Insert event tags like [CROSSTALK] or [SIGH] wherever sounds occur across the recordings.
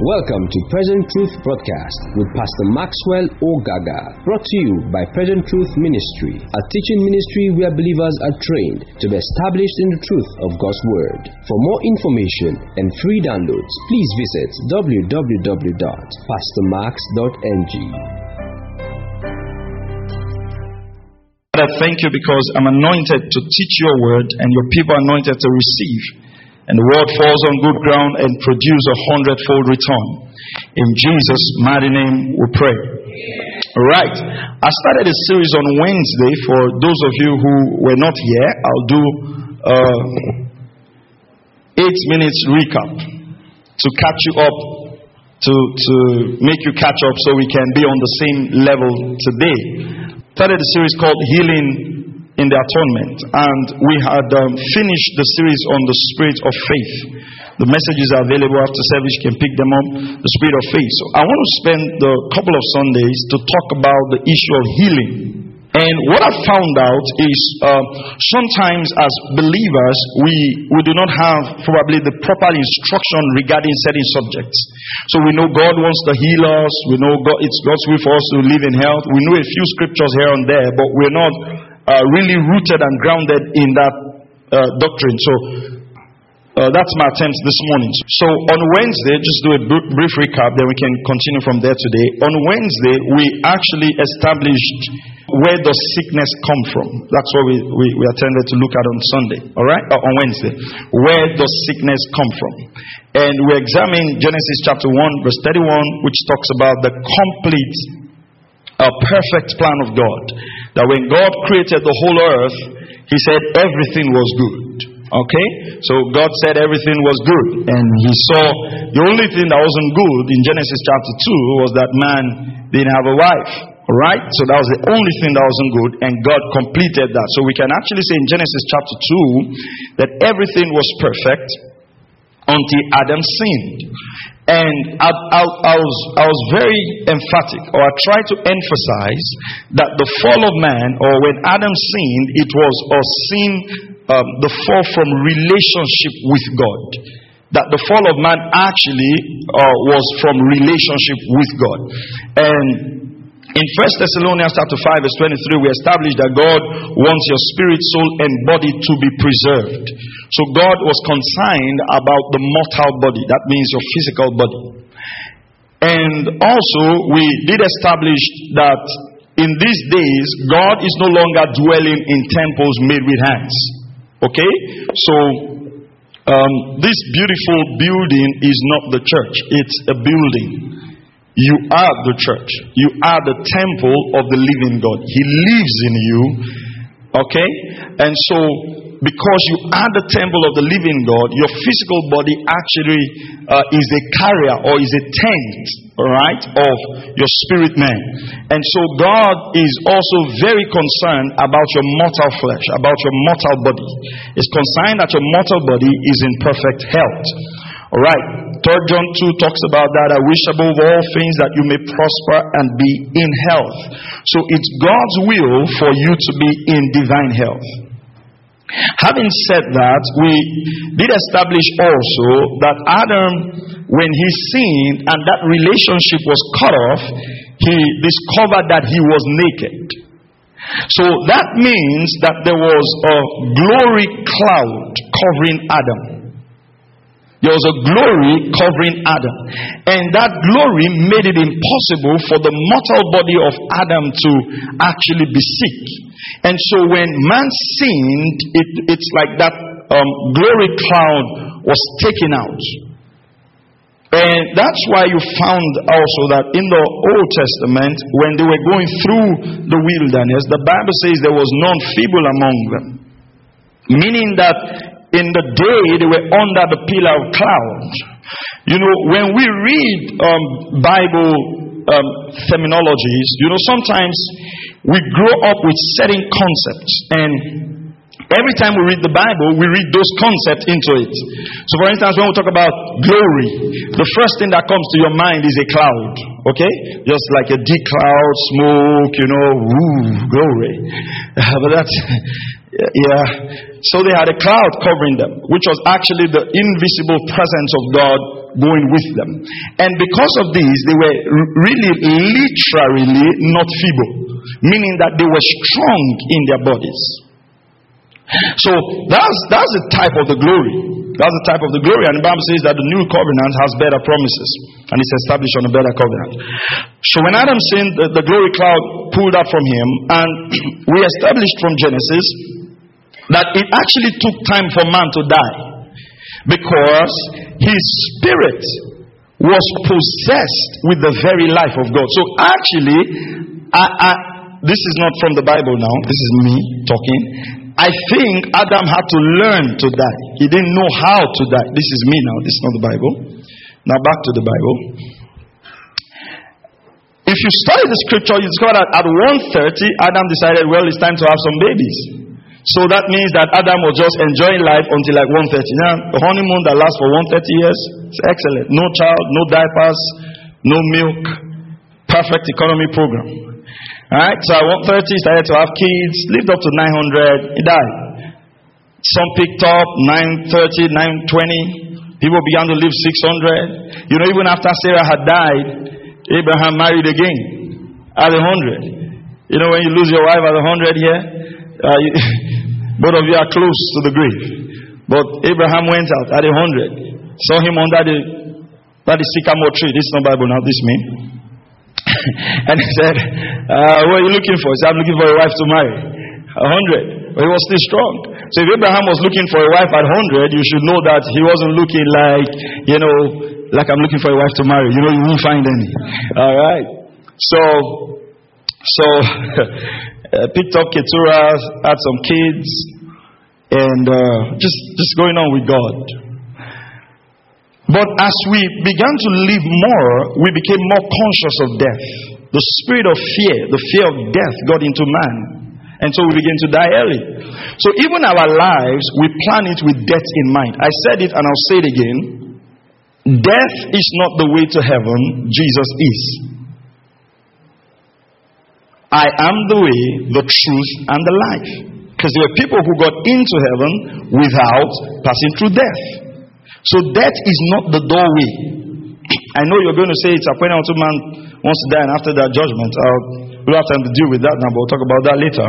Welcome to Present Truth Broadcast with Pastor Maxwell Ogaga, brought to you by Present Truth Ministry, a teaching ministry where believers are trained to be established in the truth of God's Word. For more information and free downloads, please visit www.pastormax.ng. Father, thank you because I'm anointed to teach your word and your people anointed to receive. And the word falls on good ground and produce a hundredfold return. In Jesus' mighty name we pray. All right. I started a series on Wednesday. For those of you who were not here, I'll do uh, eight minutes recap to catch you up, to, to make you catch up so we can be on the same level today. Started a series called Healing in the atonement. And we had um, finished the series on the spirit of faith. The messages are available after service. You can pick them up. The spirit of faith. So I want to spend the couple of Sundays to talk about the issue of healing. And what I found out is uh, sometimes as believers, we, we do not have probably the proper instruction regarding certain subjects. So we know God wants to heal us. We know God, it's God's will for us to live in health. We know a few scriptures here and there, but we're not uh, really rooted and grounded in that uh, doctrine. So uh, that's my attempt this morning. So on Wednesday, just do a brief recap, then we can continue from there today. On Wednesday, we actually established where does sickness come from. That's what we, we, we attended to look at on Sunday, all right? Uh, on Wednesday. Where does sickness come from? And we examined Genesis chapter 1, verse 31, which talks about the complete, uh, perfect plan of God that when God created the whole earth, He said everything was good. Okay? So God said everything was good. And He saw the only thing that wasn't good in Genesis chapter 2 was that man didn't have a wife. Right? So that was the only thing that wasn't good, and God completed that. So we can actually say in Genesis chapter 2 that everything was perfect until Adam sinned. And I, I, I, was, I was very emphatic, or I tried to emphasize that the fall of man, or when Adam sinned, it was a sin, um, the fall from relationship with God. That the fall of man actually uh, was from relationship with God. And in 1 Thessalonians chapter 5 verse 23 we established that God wants your spirit, soul and body to be preserved. So God was concerned about the mortal body. That means your physical body. And also we did establish that in these days God is no longer dwelling in temples made with hands. Okay? So um, this beautiful building is not the church, it's a building. You are the church. You are the temple of the living God. He lives in you. Okay? And so, because you are the temple of the living God, your physical body actually uh, is a carrier or is a tent, right, of your spirit man. And so, God is also very concerned about your mortal flesh, about your mortal body. Is concerned that your mortal body is in perfect health. All right. Third John 2 talks about that. I wish above all things that you may prosper and be in health. So it's God's will for you to be in divine health. Having said that, we did establish also that Adam, when he sinned and that relationship was cut off, he discovered that he was naked. So that means that there was a glory cloud covering Adam. There was a glory covering Adam. And that glory made it impossible for the mortal body of Adam to actually be sick. And so when man sinned, it, it's like that um, glory cloud was taken out. And that's why you found also that in the Old Testament, when they were going through the wilderness, the Bible says there was none feeble among them. Meaning that in the day they were under the pillar of cloud. You know, when we read um, Bible um, terminologies, you know, sometimes we grow up with certain concepts and Every time we read the Bible, we read those concepts into it. So, for instance, when we talk about glory, the first thing that comes to your mind is a cloud. Okay? Just like a deep cloud, smoke, you know, woo, glory. [LAUGHS] but that's, yeah. So they had a cloud covering them, which was actually the invisible presence of God going with them. And because of this, they were really literally not feeble, meaning that they were strong in their bodies. So that's, that's the type of the glory. That's the type of the glory. And the Bible says that the new covenant has better promises and it's established on a better covenant. So when Adam sinned, the, the glory cloud pulled up from him, and [CLEARS THROAT] we established from Genesis that it actually took time for man to die because his spirit was possessed with the very life of God. So actually, I, I, this is not from the Bible now, this is me talking. I think Adam had to learn to die. He didn't know how to die. This is me now, this is not the Bible. Now back to the Bible. If you study the scripture, you discover that at 1.30, Adam decided, well, it's time to have some babies. So that means that Adam was just enjoying life until like 130. Now, the honeymoon that lasts for 130 years, it's excellent. No child, no diapers, no milk. Perfect economy program. Alright, so at 130, started to have kids, lived up to 900, he died. Some picked up 930, 920. People began to live 600. You know, even after Sarah had died, Abraham married again at 100. You know, when you lose your wife at 100 here, uh, you, [LAUGHS] both of you are close to the grave. But Abraham went out at a hundred, saw him under the, under the sycamore tree. This is not Bible now, this me. [LAUGHS] and he said, uh, What are you looking for? He said, I'm looking for a wife to marry. A hundred. But he was still strong. So if Abraham was looking for a wife at hundred, you should know that he wasn't looking like, you know, like I'm looking for a wife to marry. You know, you won't find any. All right. So, so [LAUGHS] uh, picked up Keturah, had some kids, and uh, just, just going on with God. But as we began to live more, we became more conscious of death. The spirit of fear, the fear of death got into man. And so we begin to die early. So even our lives, we plan it with death in mind. I said it and I'll say it again. Death is not the way to heaven, Jesus is. I am the way, the truth, and the life. Because there were people who got into heaven without passing through death. So death is not the doorway. I know you're going to say it's a point unto man wants to die and after that judgment. I'll, we'll have time to deal with that now, but we'll talk about that later.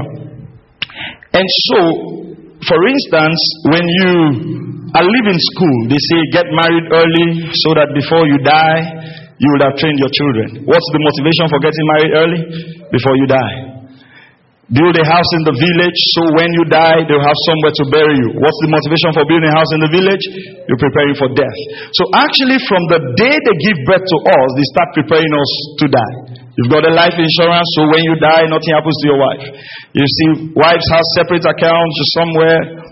And so, for instance, when you are leaving school, they say get married early so that before you die, you would have trained your children. What's the motivation for getting married early? Before you die. Build a house in the village so when you die, they'll have somewhere to bury you. What's the motivation for building a house in the village? You're preparing for death. So, actually, from the day they give birth to us, they start preparing us to die. You've got a life insurance, so when you die, nothing happens to your wife. You see, wives have separate accounts somewhere,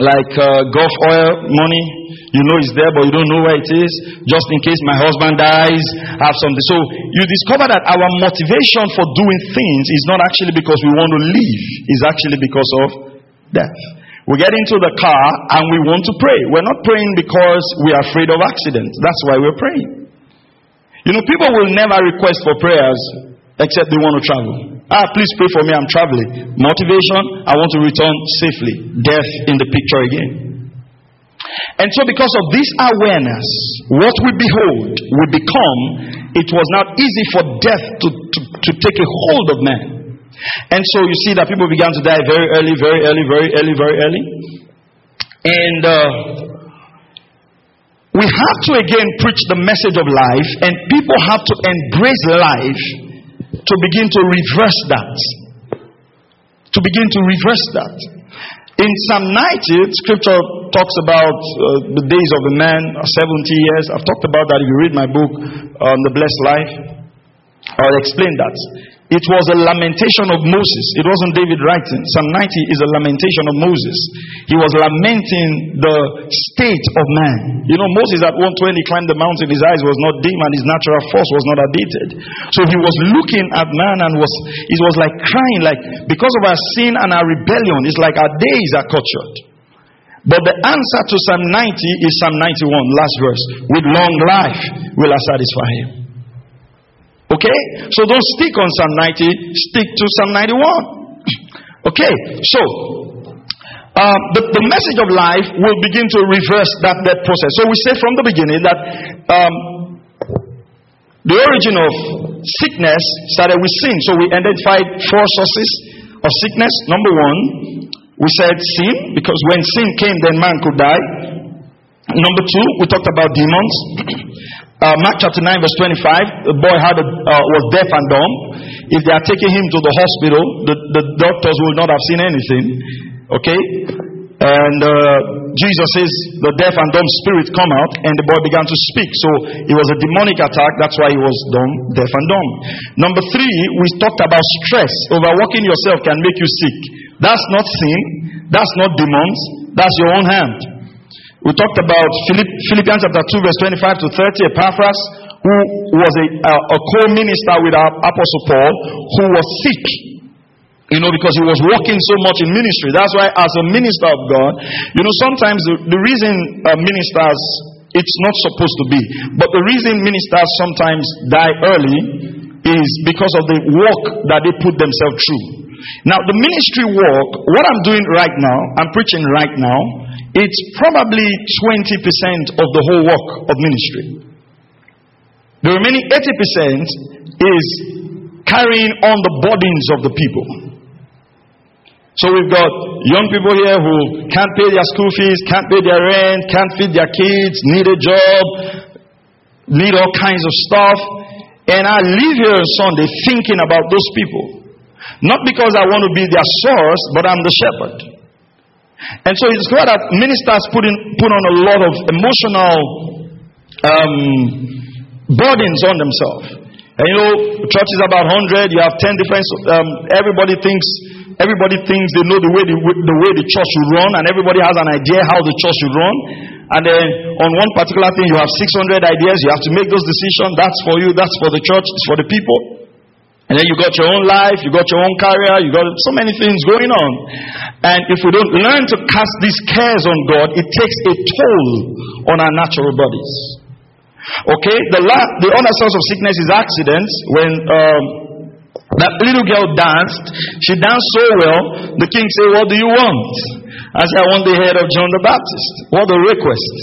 like uh, Gulf oil money. You know it's there, but you don't know where it is. Just in case my husband dies, have something. So you discover that our motivation for doing things is not actually because we want to live, it's actually because of death. We get into the car and we want to pray. We're not praying because we are afraid of accidents. That's why we're praying. You know, people will never request for prayers except they want to travel. Ah, please pray for me, I'm traveling. Motivation, I want to return safely. Death in the picture again. And so, because of this awareness, what we behold, we become, it was not easy for death to, to, to take a hold of man. And so, you see that people began to die very early, very early, very early, very early. And uh, we have to again preach the message of life, and people have to embrace life to begin to reverse that. To begin to reverse that. In Psalm 90, scripture talks about uh, the days of a man, 70 years. I've talked about that if you read my book on the blessed life. I'll explain that. It was a lamentation of Moses. It wasn't David writing. Psalm 90 is a lamentation of Moses. He was lamenting the state of man. You know, Moses at 120 climbed the mountain, his eyes was not dim and his natural force was not abated. So he was looking at man and was it was like crying, like because of our sin and our rebellion, it's like our days are cut short. But the answer to Psalm 90 is Psalm 91, last verse. With long life will I satisfy him. Okay? So don't stick on Psalm 90, stick to Psalm 91. [LAUGHS] okay? So, uh, the, the message of life will begin to reverse that death process. So we say from the beginning that um, the origin of sickness started with sin. So we identified four sources of sickness. Number one, we said sin, because when sin came, then man could die. Number two, we talked about demons. Uh, Mark chapter 9, verse 25, the boy had a, uh, was deaf and dumb. If they are taking him to the hospital, the, the doctors will not have seen anything. Okay? And uh, Jesus says, the deaf and dumb spirit come out, and the boy began to speak. So it was a demonic attack. That's why he was dumb, deaf and dumb. Number three, we talked about stress. Overworking yourself can make you sick. That's not sin. That's not demons. That's your own hand. We talked about Philippians chapter 2, verse 25 to 30, Epaphras, who was a, a, a co minister with our Apostle Paul, who was sick. You know, because he was working so much in ministry. That's why, as a minister of God, you know, sometimes the, the reason uh, ministers, it's not supposed to be, but the reason ministers sometimes die early is because of the work that they put themselves through. Now, the ministry work, what I'm doing right now, I'm preaching right now, it's probably 20% of the whole work of ministry. The remaining 80% is carrying on the burdens of the people. So we've got young people here who can't pay their school fees, can't pay their rent, can't feed their kids, need a job, need all kinds of stuff. And I leave here on Sunday thinking about those people. Not because I want to be their source, but I'm the shepherd. And so it's clear that ministers put, in, put on a lot of emotional um, burdens on themselves. And you know, church is about 100, you have 10 different, um, everybody thinks, everybody thinks they know the way the, the way the church should run, and everybody has an idea how the church should run. And then on one particular thing, you have 600 ideas, you have to make those decisions. That's for you, that's for the church, it's for the people. And then you got your own life, you got your own career, you got so many things going on. And if we don't learn to cast these cares on God, it takes a toll on our natural bodies. Okay, the, la- the other source of sickness is accidents. When um, that little girl danced, she danced so well, the king said, What do you want? I said, I want the head of John the Baptist. What a request.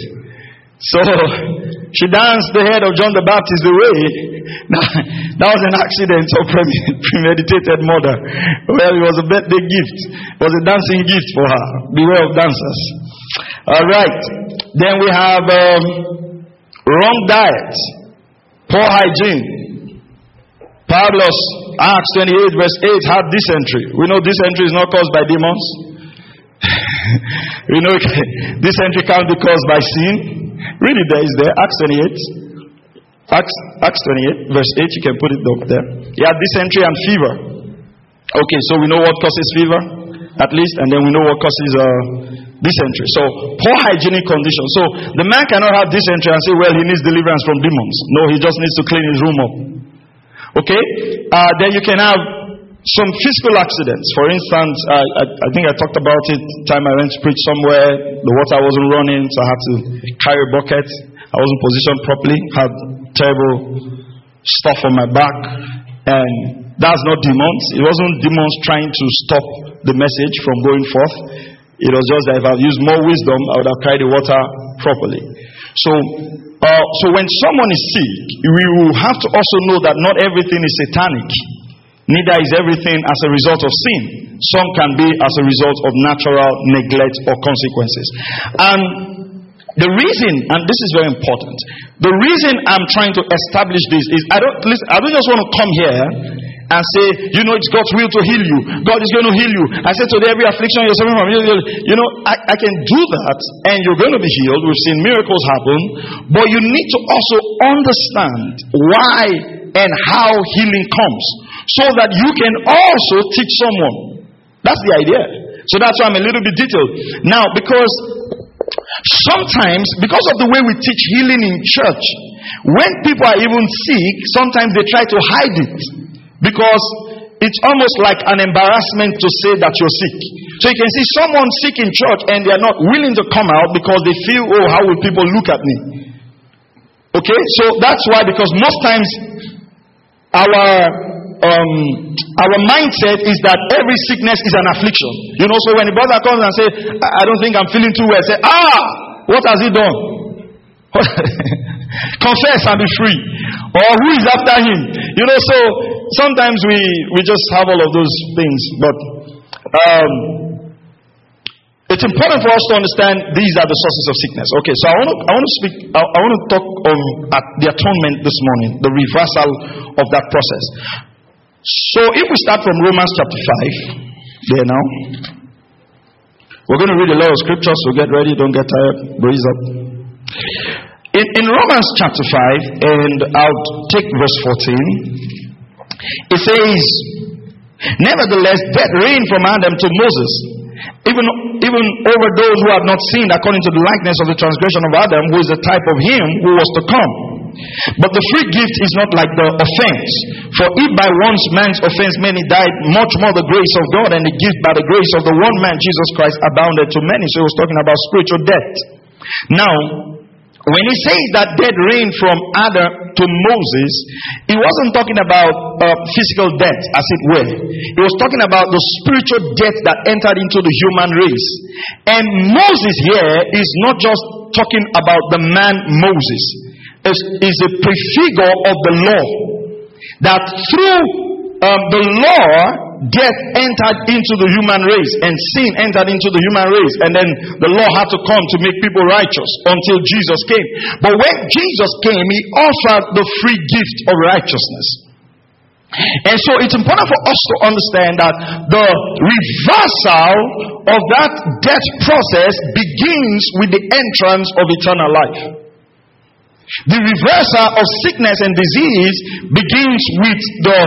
So [LAUGHS] she danced the head of John the Baptist away. [LAUGHS] That was an accident of [LAUGHS] premeditated murder. Well, it was a birthday gift. It was a dancing gift for her. Beware of dancers. All right. Then we have um, wrong diet, poor hygiene. Publius, Acts 28, verse 8, had dysentery. We know dysentery is not caused by demons. [LAUGHS] [LAUGHS] we know dysentery can't be caused by sin. Really, there is there. Acts 28. Acts, Acts 28, verse 8. You can put it up there. He had dysentery and fever. Okay, so we know what causes fever, at least, and then we know what causes uh, dysentery. So, poor hygienic condition. So, the man cannot have dysentery and say, well, he needs deliverance from demons. No, he just needs to clean his room up. Okay? Uh, then you can have some physical accidents. For instance, I, I, I, think I talked about it time I went to preach somewhere. The water wasn't running, so I had to carry a bucket. I wasn't positioned properly. Had terrible stuff on my back, and that's not demons. It wasn't demons trying to stop the message from going forth. It was just that if I used more wisdom, I would have carried the water properly. So, uh, so when someone is sick, we will have to also know that not everything is satanic. Neither is everything as a result of sin. Some can be as a result of natural neglect or consequences. And the reason, and this is very important, the reason I'm trying to establish this is I don't listen, I don't just want to come here and say, you know, it's God's will to heal you. God is going to heal you. I said today, every affliction you're suffering from, you know, I, I can do that and you're going to be healed. We've seen miracles happen. But you need to also understand why and how healing comes so that you can also teach someone. That's the idea. So that's why I'm a little bit detailed. Now, because sometimes, because of the way we teach healing in church, when people are even sick, sometimes they try to hide it because it's almost like an embarrassment to say that you're sick. So you can see someone sick in church and they are not willing to come out because they feel, oh, how will people look at me? Okay, so that's why, because most times our um, our mindset is that every sickness is an affliction. You know, so when a brother comes and say, I, don't think I'm feeling too well, say, ah, what has he done? [LAUGHS] Confess and be free. Or who is after him? You know, so sometimes we, we just have all of those things. But um, it's important for us to understand these are the sources of sickness. Okay, so I want to, I speak, I, I want to talk on the atonement this morning, the reversal of that process. So if we start from Romans chapter 5, there now. We're going to read a lot of scriptures, so get ready, don't get tired, breeze up. In, in Romans chapter 5, and I'll take verse 14, it says, Nevertheless, death reigned from Adam to Moses, even, even over those who have not sinned according to the likeness of the transgression of Adam, who is the type of him who was to come. But the free gift is not like the offense. For if by one man's offense many died, much more the grace of God and the gift by the grace of the one man, Jesus Christ, abounded to many. So he was talking about spiritual death. Now, when he says that death reigned from Adam to Moses, he wasn't talking about uh, physical death, as it were. He was talking about the spiritual death that entered into the human race. And Moses here is not just talking about the man Moses, is, is a prefigure of the law. That through um, the law, death entered into the human race and sin entered into the human race. And then the law had to come to make people righteous until Jesus came. But when Jesus came, he offered the free gift of righteousness. And so it's important for us to understand that the reversal of that death process begins with the entrance of eternal life. The reversal of sickness and disease begins with the,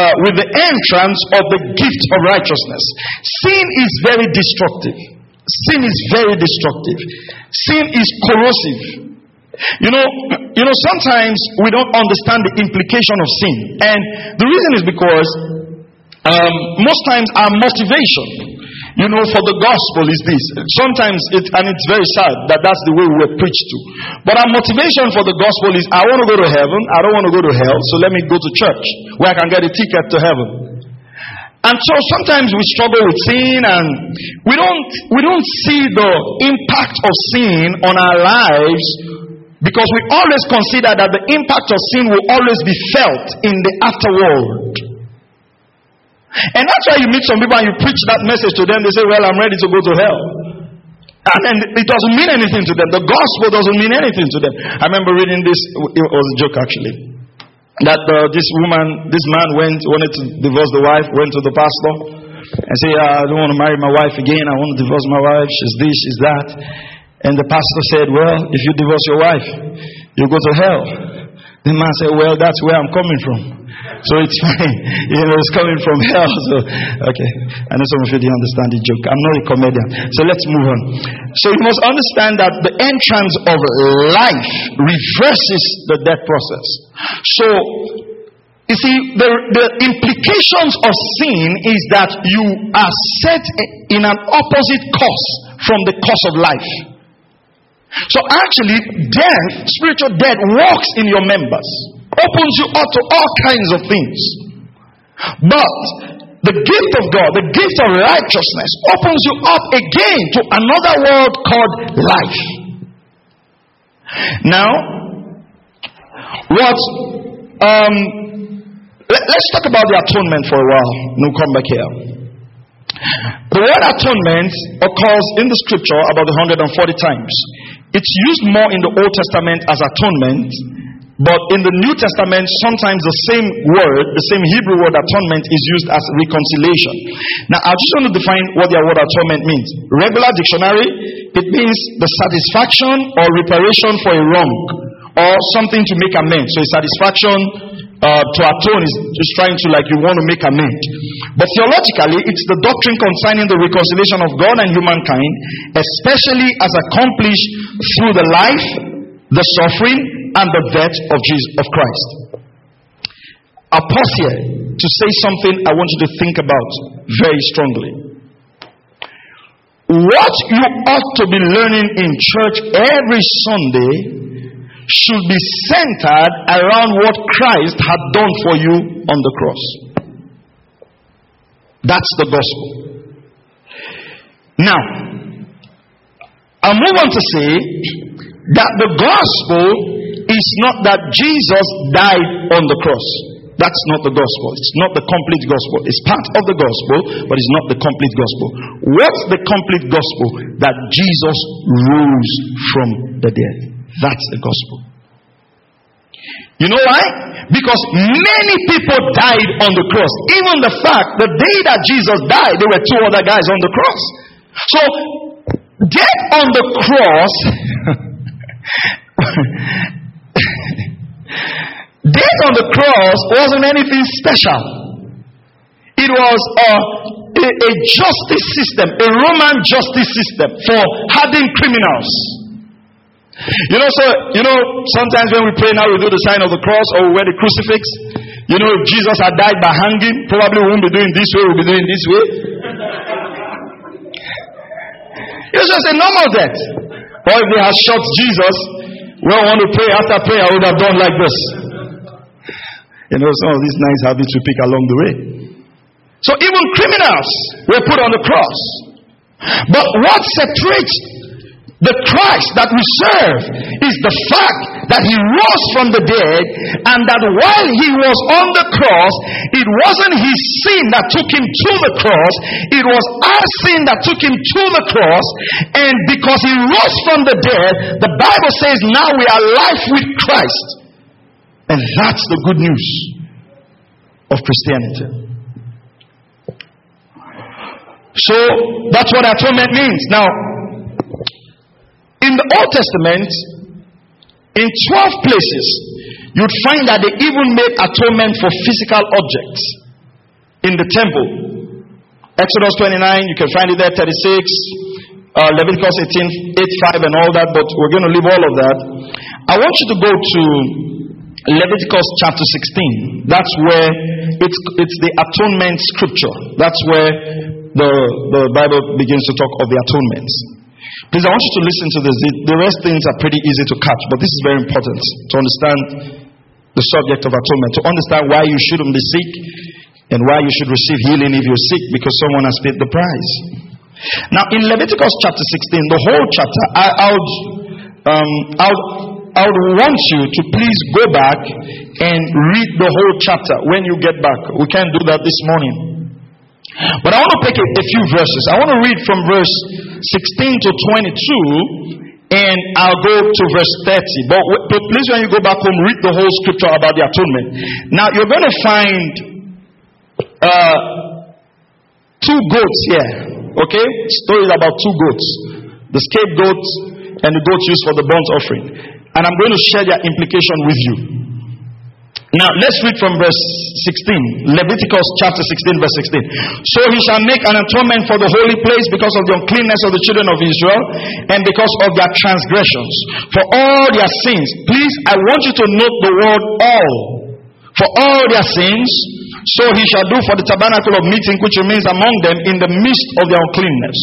uh, with the entrance of the gift of righteousness. Sin is very destructive. Sin is very destructive. Sin is corrosive. You know, you know, sometimes we don't understand the implication of sin. And the reason is because um, most times our motivation you know, for the gospel is this. Sometimes it, and it's very sad that that's the way we were preached to. But our motivation for the gospel is I want to go to heaven. I don't want to go to hell. So let me go to church where I can get a ticket to heaven. And so sometimes we struggle with sin and we don't, we don't see the impact of sin on our lives because we always consider that the impact of sin will always be felt in the afterworld. And that's why you meet some people and you preach that message to them. They say, Well, I'm ready to go to hell. And then it doesn't mean anything to them. The gospel doesn't mean anything to them. I remember reading this, it was a joke actually. That uh, this woman, this man went, wanted to divorce the wife, went to the pastor and said, I don't want to marry my wife again. I want to divorce my wife. She's this, she's that. And the pastor said, Well, if you divorce your wife, you go to hell. The man said, Well, that's where I'm coming from. So it's [LAUGHS] fine. You know, it's coming from hell. [LAUGHS] So, okay. I know some of you didn't understand the joke. I'm not a comedian. So let's move on. So you must understand that the entrance of life reverses the death process. So, you see, the, the implications of sin is that you are set in an opposite course from the course of life. So actually, death, spiritual death, walks in your members opens you up to all kinds of things. But the gift of God, the gift of righteousness, opens you up again to another world called life. Now, what um, let, us talk about the atonement for a while. We'll come back here. The word atonement occurs in the scripture about 140 times. It's used more in the Old Testament as atonement but in the New Testament, sometimes the same word, the same Hebrew word atonement is used as reconciliation. Now, I just want to define what the word atonement means. Regular dictionary, it means the satisfaction or reparation for a wrong or something to make amends. So, a satisfaction uh, to atone is just trying to, like, you want to make amends. But theologically, it's the doctrine concerning the reconciliation of God and humankind, especially as accomplished through the life, the suffering, and the death of Jesus of Christ. I pause here to say something I want you to think about very strongly. What you ought to be learning in church every Sunday should be centered around what Christ had done for you on the cross. That's the gospel. Now, I'll move on to say that the gospel is not that Jesus died on the cross. That's not the gospel. It's not the complete gospel. It's part of the gospel, but it's not the complete gospel. What's the complete gospel? That Jesus rose from the dead. That's the gospel. You know why? Because many people died on the cross. Even the fact, the day that Jesus died, there were two other guys on the cross. So, death on the cross [LAUGHS] [LAUGHS] Death on the cross wasn't anything special. It was a, a, a justice system, a Roman justice system for hardened criminals. You know, so, you know, sometimes when we pray now, we do the sign of the cross or we wear the crucifix. You know, if Jesus had died by hanging, probably we won't be doing this way, we'll be doing this way. It's just a normal death. Or if they had shot Jesus, we don't want to pray after prayer, I would have done like this. You know, some of these nice habits we pick along the way. So even criminals were put on the cross. But what separates the Christ that we serve is the fact that he rose from the dead and that while he was on the cross, it wasn't his sin that took him to the cross, it was our sin that took him to the cross. And because he rose from the dead, the Bible says now we are life with Christ. And that's the good news of Christianity. So that's what atonement means. Now, in the Old Testament, in 12 places, you'd find that they even made atonement for physical objects in the temple. Exodus 29, you can find it there, 36, uh, Leviticus 18, 8, 5, and all that, but we're going to leave all of that. I want you to go to Leviticus chapter 16. That's where it's, it's the atonement scripture. That's where the, the Bible begins to talk of the atonements. Please, I want you to listen to this. The rest things are pretty easy to catch, but this is very important to understand the subject of atonement, to understand why you shouldn't be sick and why you should receive healing if you're sick because someone has paid the price. Now, in Leviticus chapter 16, the whole chapter, I, I would, um, I would, I would want you to please go back and read the whole chapter when you get back. We can't do that this morning. But I want to pick a, few verses. I want to read from verse 16 to 22, and I'll go to verse 30. But, but please, when you go back home, read the whole scripture about the atonement. Now, you're going to find uh, two goats here. Okay? Stories about two goats the scapegoat and the goats used for the burnt offering. And I'm going to share their implication with you. Now let's read from verse 16. Leviticus chapter 16, verse 16. So he shall make an atonement for the holy place because of the uncleanness of the children of Israel and because of their transgressions, for all their sins. Please, I want you to note the word all. For all their sins, so he shall do for the tabernacle of meeting which remains among them in the midst of their uncleanness.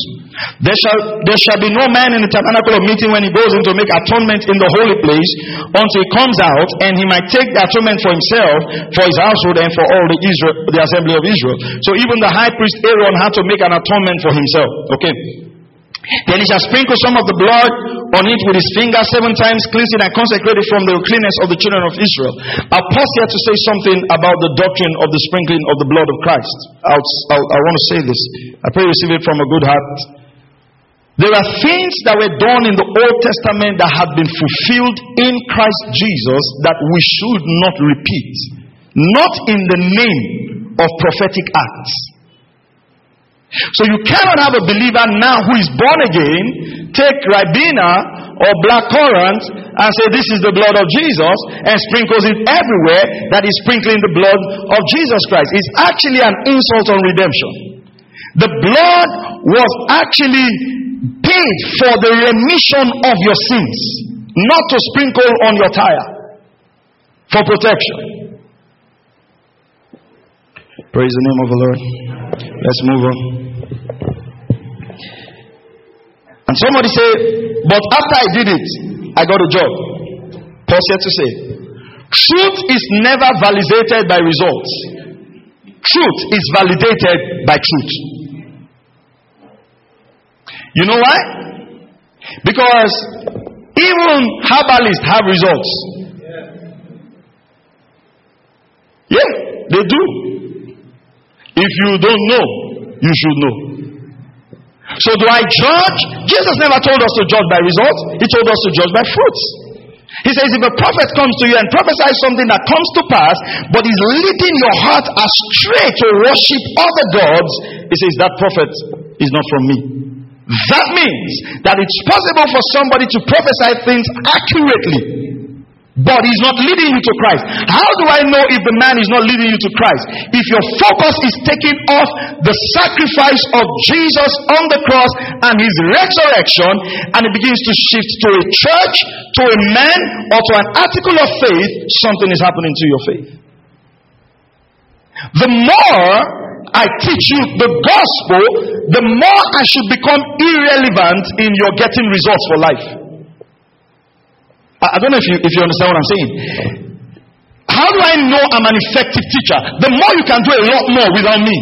There shall, there shall be no man in the tabernacle of meeting when he goes in to make atonement in the holy place until he comes out and he might take the atonement for himself, for his household, and for all the Israel, the assembly of Israel. So even the high priest Aaron had to make an atonement for himself. Okay. Then he shall sprinkle some of the blood on it with his finger seven times, cleanse it and consecrate it from the cleanness of the children of Israel. I'll pause here to say something about the doctrine of the sprinkling of the blood of Christ. I'll, I'll, i want to say this. I pray you receive it from a good heart. There are things that were done in the Old Testament that have been fulfilled in Christ Jesus that we should not repeat. Not in the name of prophetic acts. So you cannot have a believer now who is born again take Ribena or black currant and say this is the blood of Jesus and sprinkles it everywhere that is sprinkling the blood of Jesus Christ. It's actually an insult on redemption. The blood was actually paid for the remission of your sins, not to sprinkle on your tire for protection. Praise the name of the Lord. Let's move on. And somebody say, but after I did it, I got a job. Pause here to say, truth is never validated by results. Truth is validated by truth. You know why? Because even herbalists have results. Yeah, they do. If you don't know, you should know. So do I judge? Jesus never told us to judge by results. He told us to judge by fruits. He says, if a prophet comes to you and prophesies something that comes to pass, but is leading your heart astray to worship other gods, he says, that prophet is not from me. That means that it's possible for somebody to prophesy things accurately but he's not leading you to Christ. How do I know if the man is not leading you to Christ? If your focus is taken off the sacrifice of Jesus on the cross and his resurrection, and it begins to shift to a church, to a man, or to an article of faith, something is happening to your faith. The more I teach you the gospel, the more I should become irrelevant in your getting results for life. I don't know if you, if you understand what I'm saying. How do I know I'm an effective teacher? The more you can do a lot more without me,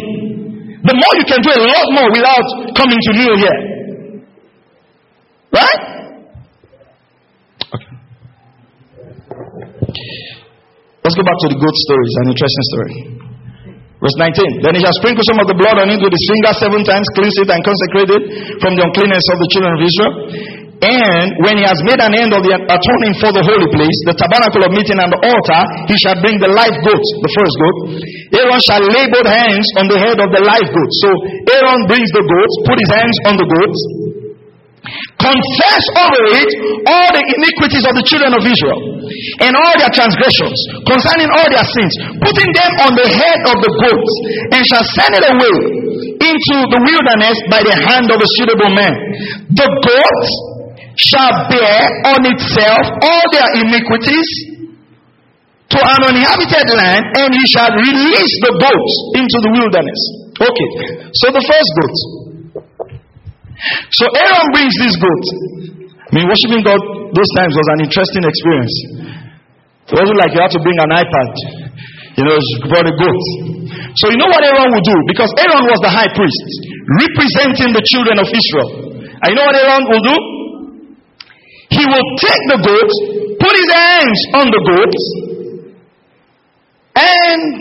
the more you can do a lot more without coming to me here. Right? Okay. Let's go back to the goat story. It's an interesting story. Verse 19. Then he shall sprinkle some of the blood on it with his finger seven times, cleanse it and consecrate it from the uncleanness of the children of Israel. And when he has made an end of the atoning for the holy place, the tabernacle of meeting and the altar, he shall bring the live goat, the first goat. Aaron shall lay both hands on the head of the live goat. So Aaron brings the goat, put his hands on the goat, confess over it all the iniquities of the children of Israel and all their transgressions concerning all their sins, putting them on the head of the goat, and shall send it away into the wilderness by the hand of a suitable man. The goat shall bear on itself all their iniquities to an uninhabited land, and he shall release the goats into the wilderness. Okay, so the first goat. So Aaron brings this goat. I mean, worshiping God those times was an interesting experience. It wasn't like you had to bring an iPad. You know, you brought a goat. So you know what Aaron would do? Because Aaron was the high priest, representing the children of Israel. And you know what Aaron will do? He will take the goat, put his hands on the goat, and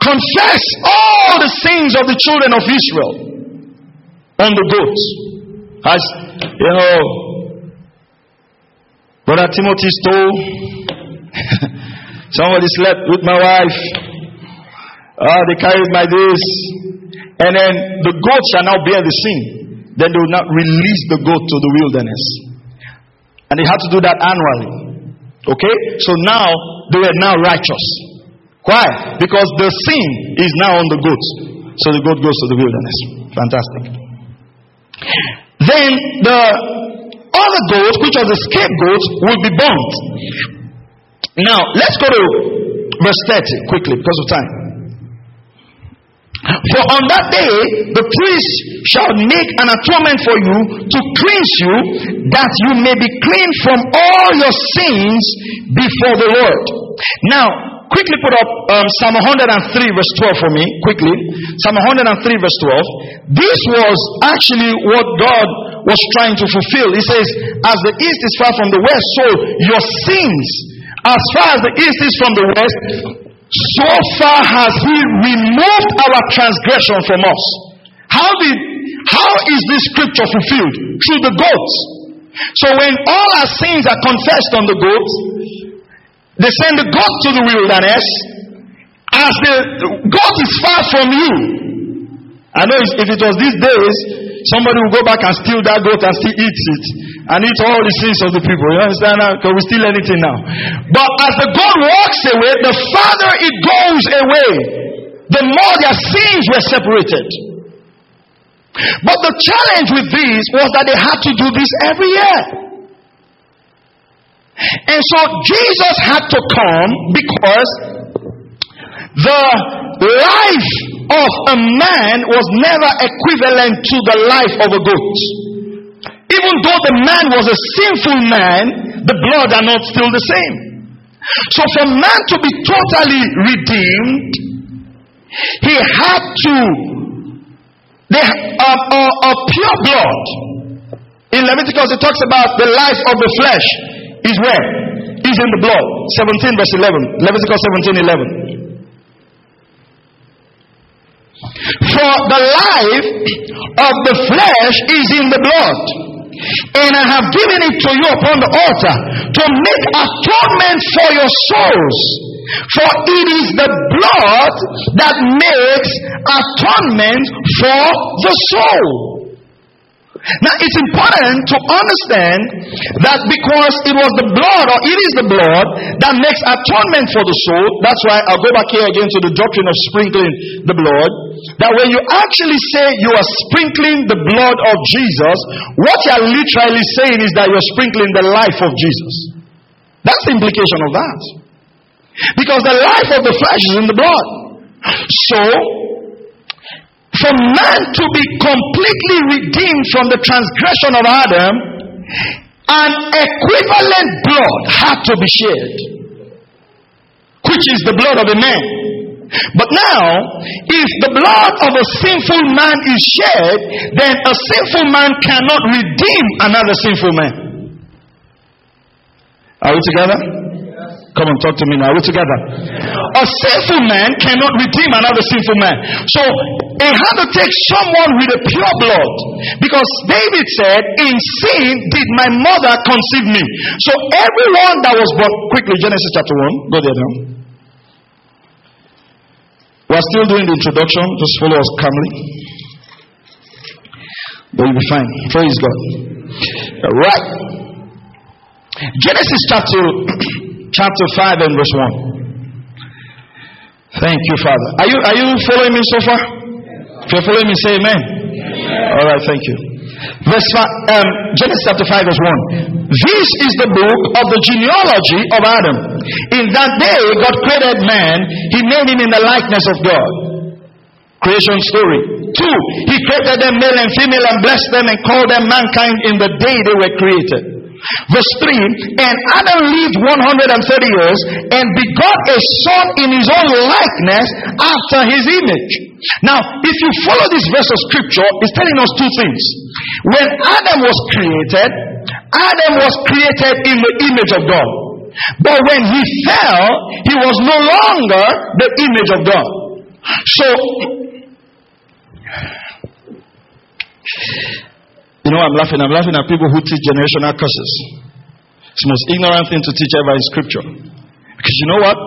confess all the sins of the children of Israel on the goat. As you know, Brother Timothy stole. [LAUGHS] Somebody slept with my wife. Ah, they carried my this. And then the goat shall now bear the sin. Then they will not release the goat to the wilderness. And they had to do that annually. Okay? So now they were now righteous. Why? Because the sin is now on the goat. So the goat goes to the wilderness. Fantastic. Then the other goat, which was the scapegoat, will be burnt. Now, let's go to verse 30 quickly because of time. For on that day, the priest shall make an atonement for you to cleanse you, that you may be clean from all your sins before the Lord. Now, quickly put up um, Psalm 103, verse 12 for me, quickly. Psalm 103, verse 12. This was actually what God was trying to fulfill. He says, As the east is far from the west, so your sins, as far as the east is from the west, so far has he removed our transgression from us. How did how is this scripture fulfilled? Through the goats. So when all our sins are confessed on the goats, they send the goat to the wilderness. As the goat is far from you. I know if it was these days, somebody will go back and steal that goat and still eat it and eat all the sins of the people. You understand now? Because we steal anything now. But as the goat walks away, the farther it goes away, the more their sins were separated. But the challenge with this was that they had to do this every year. And so Jesus had to come because the life of a man was never equivalent to the life of a goat. Even though the man was a sinful man, the blood are not still the same. So for man to be totally redeemed, he had to, they, uh, uh, uh, pure blood. In Leviticus, it talks about the life of the flesh is where? Is in the blood. 17 verse 11. Leviticus 17 11. For the life of the flesh is in the blood. And I have given it to you upon the altar to make atonement for your souls. For it is the blood that makes atonement for the soul. Now it's important to understand that because it was the blood or it is the blood that makes atonement for the soul. That's why I'll go back here again to the doctrine of sprinkling the blood. That when you actually say you are sprinkling the blood of Jesus, what you are literally saying is that you're sprinkling the life of Jesus. That's the implication of that. Because the life of the flesh is in the blood. So for man to be completely redeemed from the transgression of Adam, an equivalent blood had to be shed, which is the blood of a man. But now, if the blood of a sinful man is shed, then a sinful man cannot redeem another sinful man. Are we together? Come on, talk to me now. Are we together? A sinful man cannot redeem another sinful man. So it had to take someone with a pure blood. Because David said, In sin did my mother conceive me. So everyone that was born, quickly, Genesis chapter 1, go there now. We're still doing the introduction. Just follow us calmly. But you'll be fine. Praise God. All right. Genesis chapter [CLEARS THROAT] chapter 5 and verse 1. Thank you, Father. Are you, are you following me so far? If you're following me, say amen. All right, thank you. Verse five, um, Genesis chapter 5, verse 1. This is the book of the genealogy of Adam. In that day, God created man, He made him in the likeness of God. Creation story. Two, He created them male and female and blessed them and called them mankind in the day they were created. Verse 3 And Adam lived 130 years and begot a son in his own likeness after his image. Now, if you follow this verse of scripture, it's telling us two things. When Adam was created, Adam was created in the image of God. But when he fell, he was no longer the image of God. So, you know, I'm laughing. I'm laughing at people who teach generational curses. It's the most ignorant thing to teach ever in scripture. Because you know what?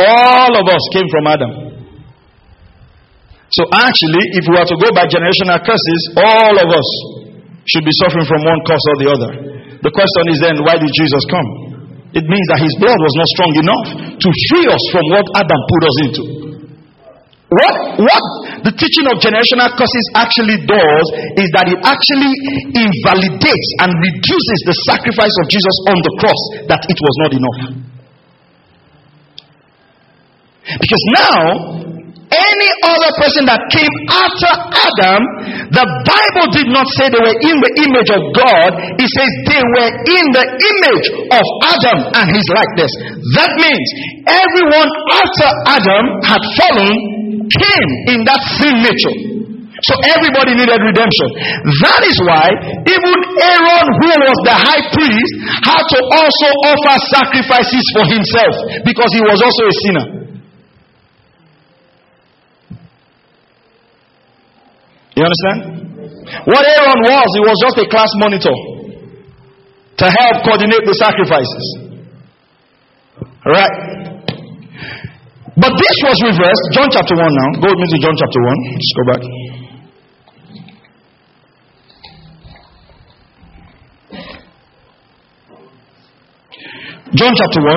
All of us came from Adam. So actually, if we were to go by generational curses, all of us should be suffering from one cause or the other. The question is then, why did Jesus come? It means that his blood was not strong enough to free us from what Adam put us into. What, what the teaching of generational curses actually does is that it actually invalidates and reduces the sacrifice of Jesus on the cross, that it was not enough. Because now, any other person that came after Adam, the Bible did not say they were in the image of God. It says they were in the image of Adam and his likeness. That means everyone after Adam had fallen came in that sin nature. So everybody needed redemption. That is why even Aaron, who was the high priest, had to also offer sacrifices for himself because he was also a sinner. You understand? What Aaron was, he was just a class monitor to help coordinate the sacrifices. Right? But this was reversed. John chapter 1 now. Go with me to John chapter 1. Let's go back. John chapter 1.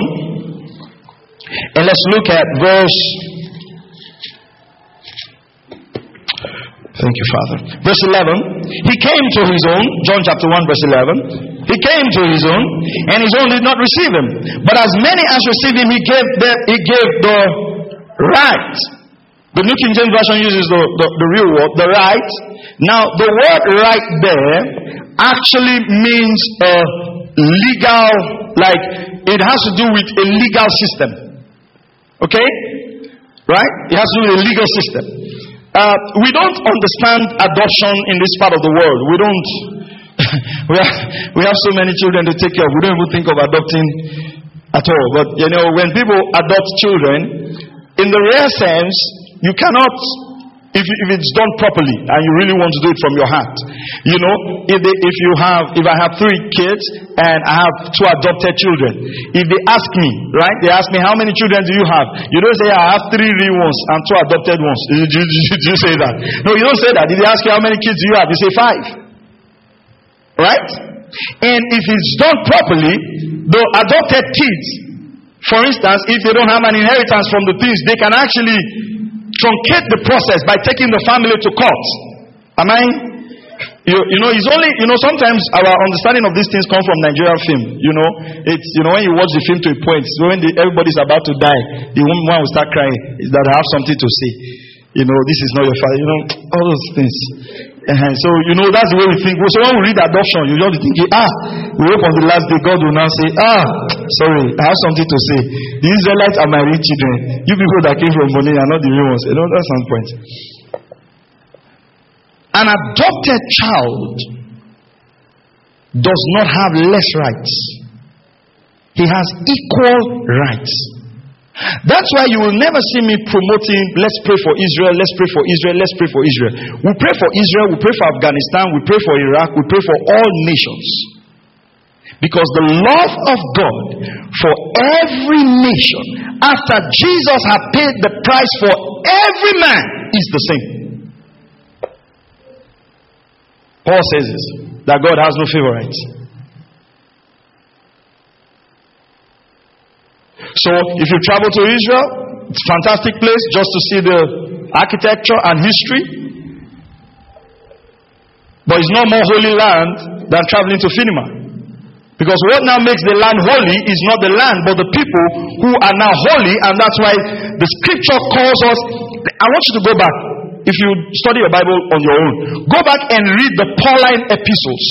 And let's look at verse. Thank you, Father. Verse 11. He came to his own. John chapter 1, verse 11. He came to his own, and his own did not receive him. But as many as received him, he gave, them, he gave the right. The New King James Version uses the, the, the real word, the right. Now, the word right there actually means a legal, like it has to do with a legal system. Okay? Right? It has to do with a legal system. Uh, we don't understand adoption in this part of the world. We don't. [LAUGHS] we, have, we have so many children to take care of. We don't even think of adopting at all. But you know, when people adopt children, in the rare sense, you cannot if, if it's done properly and you really want to do it from your heart. You know, if, they, if you have, if I have three kids and I have two adopted children, if they ask me, right, they ask me, how many children do you have? You don't say, I have three real ones and two adopted ones. [LAUGHS] Do you, you, you say that? No, you don't say that. If they ask you how many kids do you have, you say five. Right? And if it's done properly, the adopted kids, for instance, if they don't have an inheritance from the things, they can actually truncate the process by taking the family to court. Am I? You, you know, it's only, you know, sometimes our understanding of these things come from Nigerian film. You know, it's, you know, when you watch the film to a point, when the, everybody's about to die, the woman will start crying, is that I have something to say. You know, this is not your father. You know, all those things. Uh-huh. So, you know, that's the way we think. So when we read adoption, you just think, ah, we hope on the last day God will now say, ah, sorry, I have something to say. The Israelites are my real children. You people that came from money are not the real ones. You know, that's some point. An adopted child does not have less rights. He has equal rights. That's why you will never see me promoting, let's pray for Israel, let's pray for Israel, let's pray for Israel. We pray for Israel, we pray for Afghanistan, we pray for Iraq, we pray for all nations. Because the love of God for every nation, after Jesus had paid the price for every man, is the same. Paul says this that God has no favorites. So if you travel to Israel, it's a fantastic place just to see the architecture and history. But it's not more holy land than traveling to Finima. Because what now makes the land holy is not the land, but the people who are now holy, and that's why the scripture calls us. I want you to go back. If you study your Bible on your own, go back and read the Pauline epistles.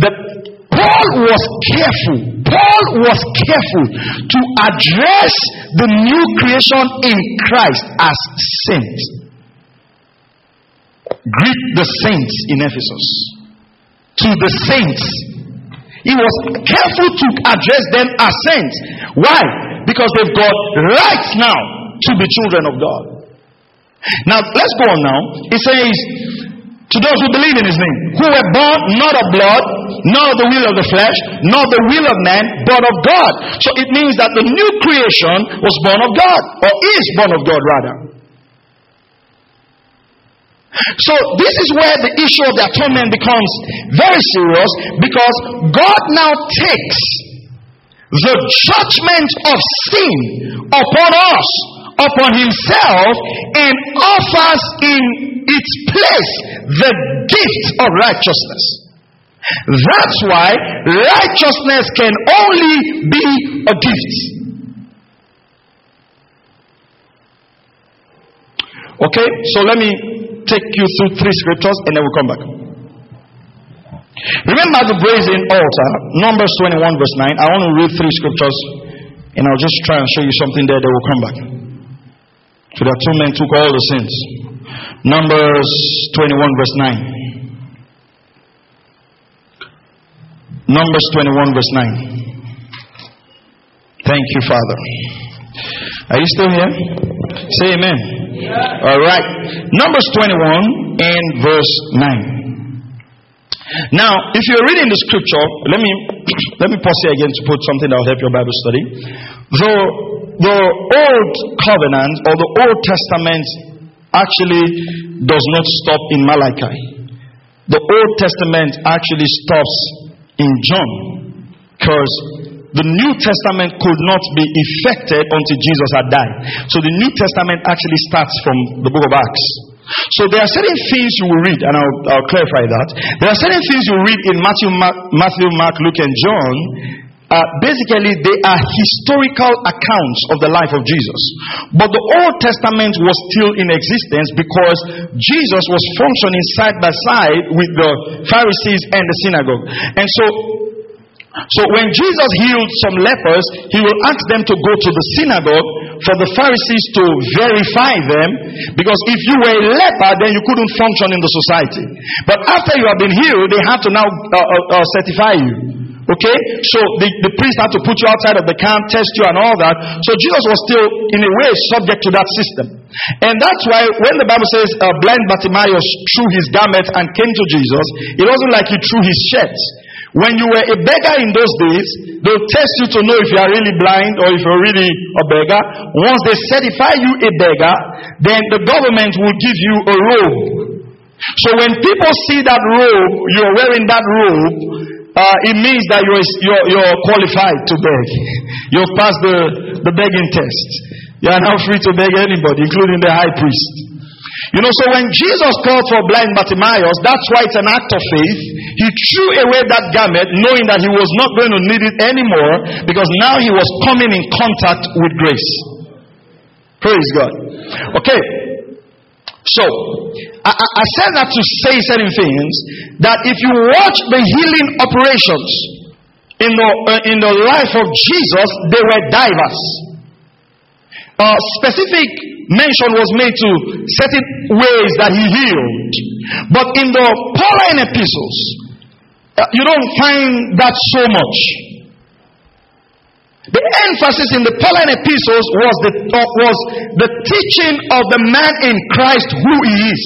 The Paul was careful. Paul was careful to address the new creation in Christ as saints. Greet the saints in Ephesus. To the saints. He was careful to address them as saints. Why? Because they've got rights now to be children of God. Now, let's go on now. It says, to those who believe in his name, who were born not of blood, nor of the will of the flesh, nor the will of man, but of God. So it means that the new creation was born of God, or is born of God rather. So this is where the issue of the atonement becomes very serious because God now takes the judgment of sin upon us upon himself and offers in its place the gift of righteousness. That's why righteousness can only be a gift. Okay, so let me take you through three scriptures and then we'll come back. Remember the brazen altar, Numbers 21, verse 9. I want to read three scriptures and I'll just try and show you something there, then we'll come back. So the two men took all the sins. Numbers 21, verse 9. Numbers 21, verse 9. Thank you, Father. Are you still here? Say amen. Yeah. All right. Numbers 21 and verse 9. Now, if you're reading the scripture, let me [CLEARS THROAT] let me pause here again to put something that will help your Bible study. Though the Old Covenant or the Old Testament actually does not stop in Malachi. The Old Testament actually stops in John because the New Testament could not be effected until Jesus had died. So the New Testament actually starts from the book of Acts. So there are certain things you will read, and I'll, I'll clarify that. There are certain things you read in Matthew, Mark, Matthew, Mark, Luke, and John uh, basically, they are historical accounts of the life of Jesus. But the Old Testament was still in existence because Jesus was functioning side by side with the Pharisees and the synagogue. And so, So when Jesus healed some lepers, he will ask them to go to the synagogue for the Pharisees to verify them. Because if you were a leper, then you couldn't function in the society. But after you have been healed, they have to now uh, uh, uh, certify you. Okay? So the, the priest had to put you outside of the camp, test you, and all that. So Jesus was still, in a way, subject to that system. And that's why when the Bible says uh, blind Bartimaeus threw his garment and came to Jesus, it wasn't like he threw his shirt. When you were a beggar in those days, they'll test you to know if you are really blind or if you're really a beggar. Once they certify you a beggar, then the government will give you a robe. So when people see that robe, you're wearing that robe, uh, it means that you're, you're, you're qualified to beg. [LAUGHS] You've passed the, the begging test. You are now free to beg anybody, including the high priest. You know, so when Jesus called for blind Bartimaeus, that's why it's an act of faith. He threw away that garment knowing that he was not going to need it anymore because now he was coming in contact with grace. Praise God. Okay. So, I, I said that to say certain things that if you watch the healing operations in the, uh, in the life of Jesus, they were diverse. Uh, specific mention was made to certain ways that he healed. But in the Pauline epistles, uh, you don't find that so much. The emphasis in the Pauline epistles was the, uh, was the teaching of the man in Christ who he is.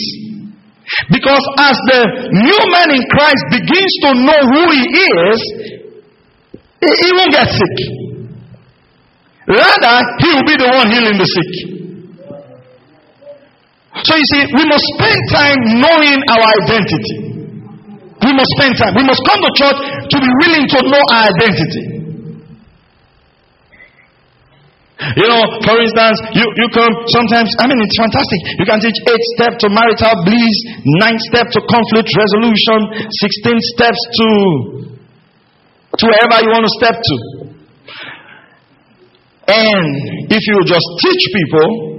Because as the new man in Christ begins to know who he is, he won't get sick. Rather, he will be the one healing the sick. So you see, we must spend time knowing our identity. We must spend time. We must come to church to be willing to know our identity. You know, for instance, you, you come sometimes, I mean, it's fantastic. You can teach eight steps to marital bliss, nine steps to conflict resolution, 16 steps to, to wherever you want to step to. And if you just teach people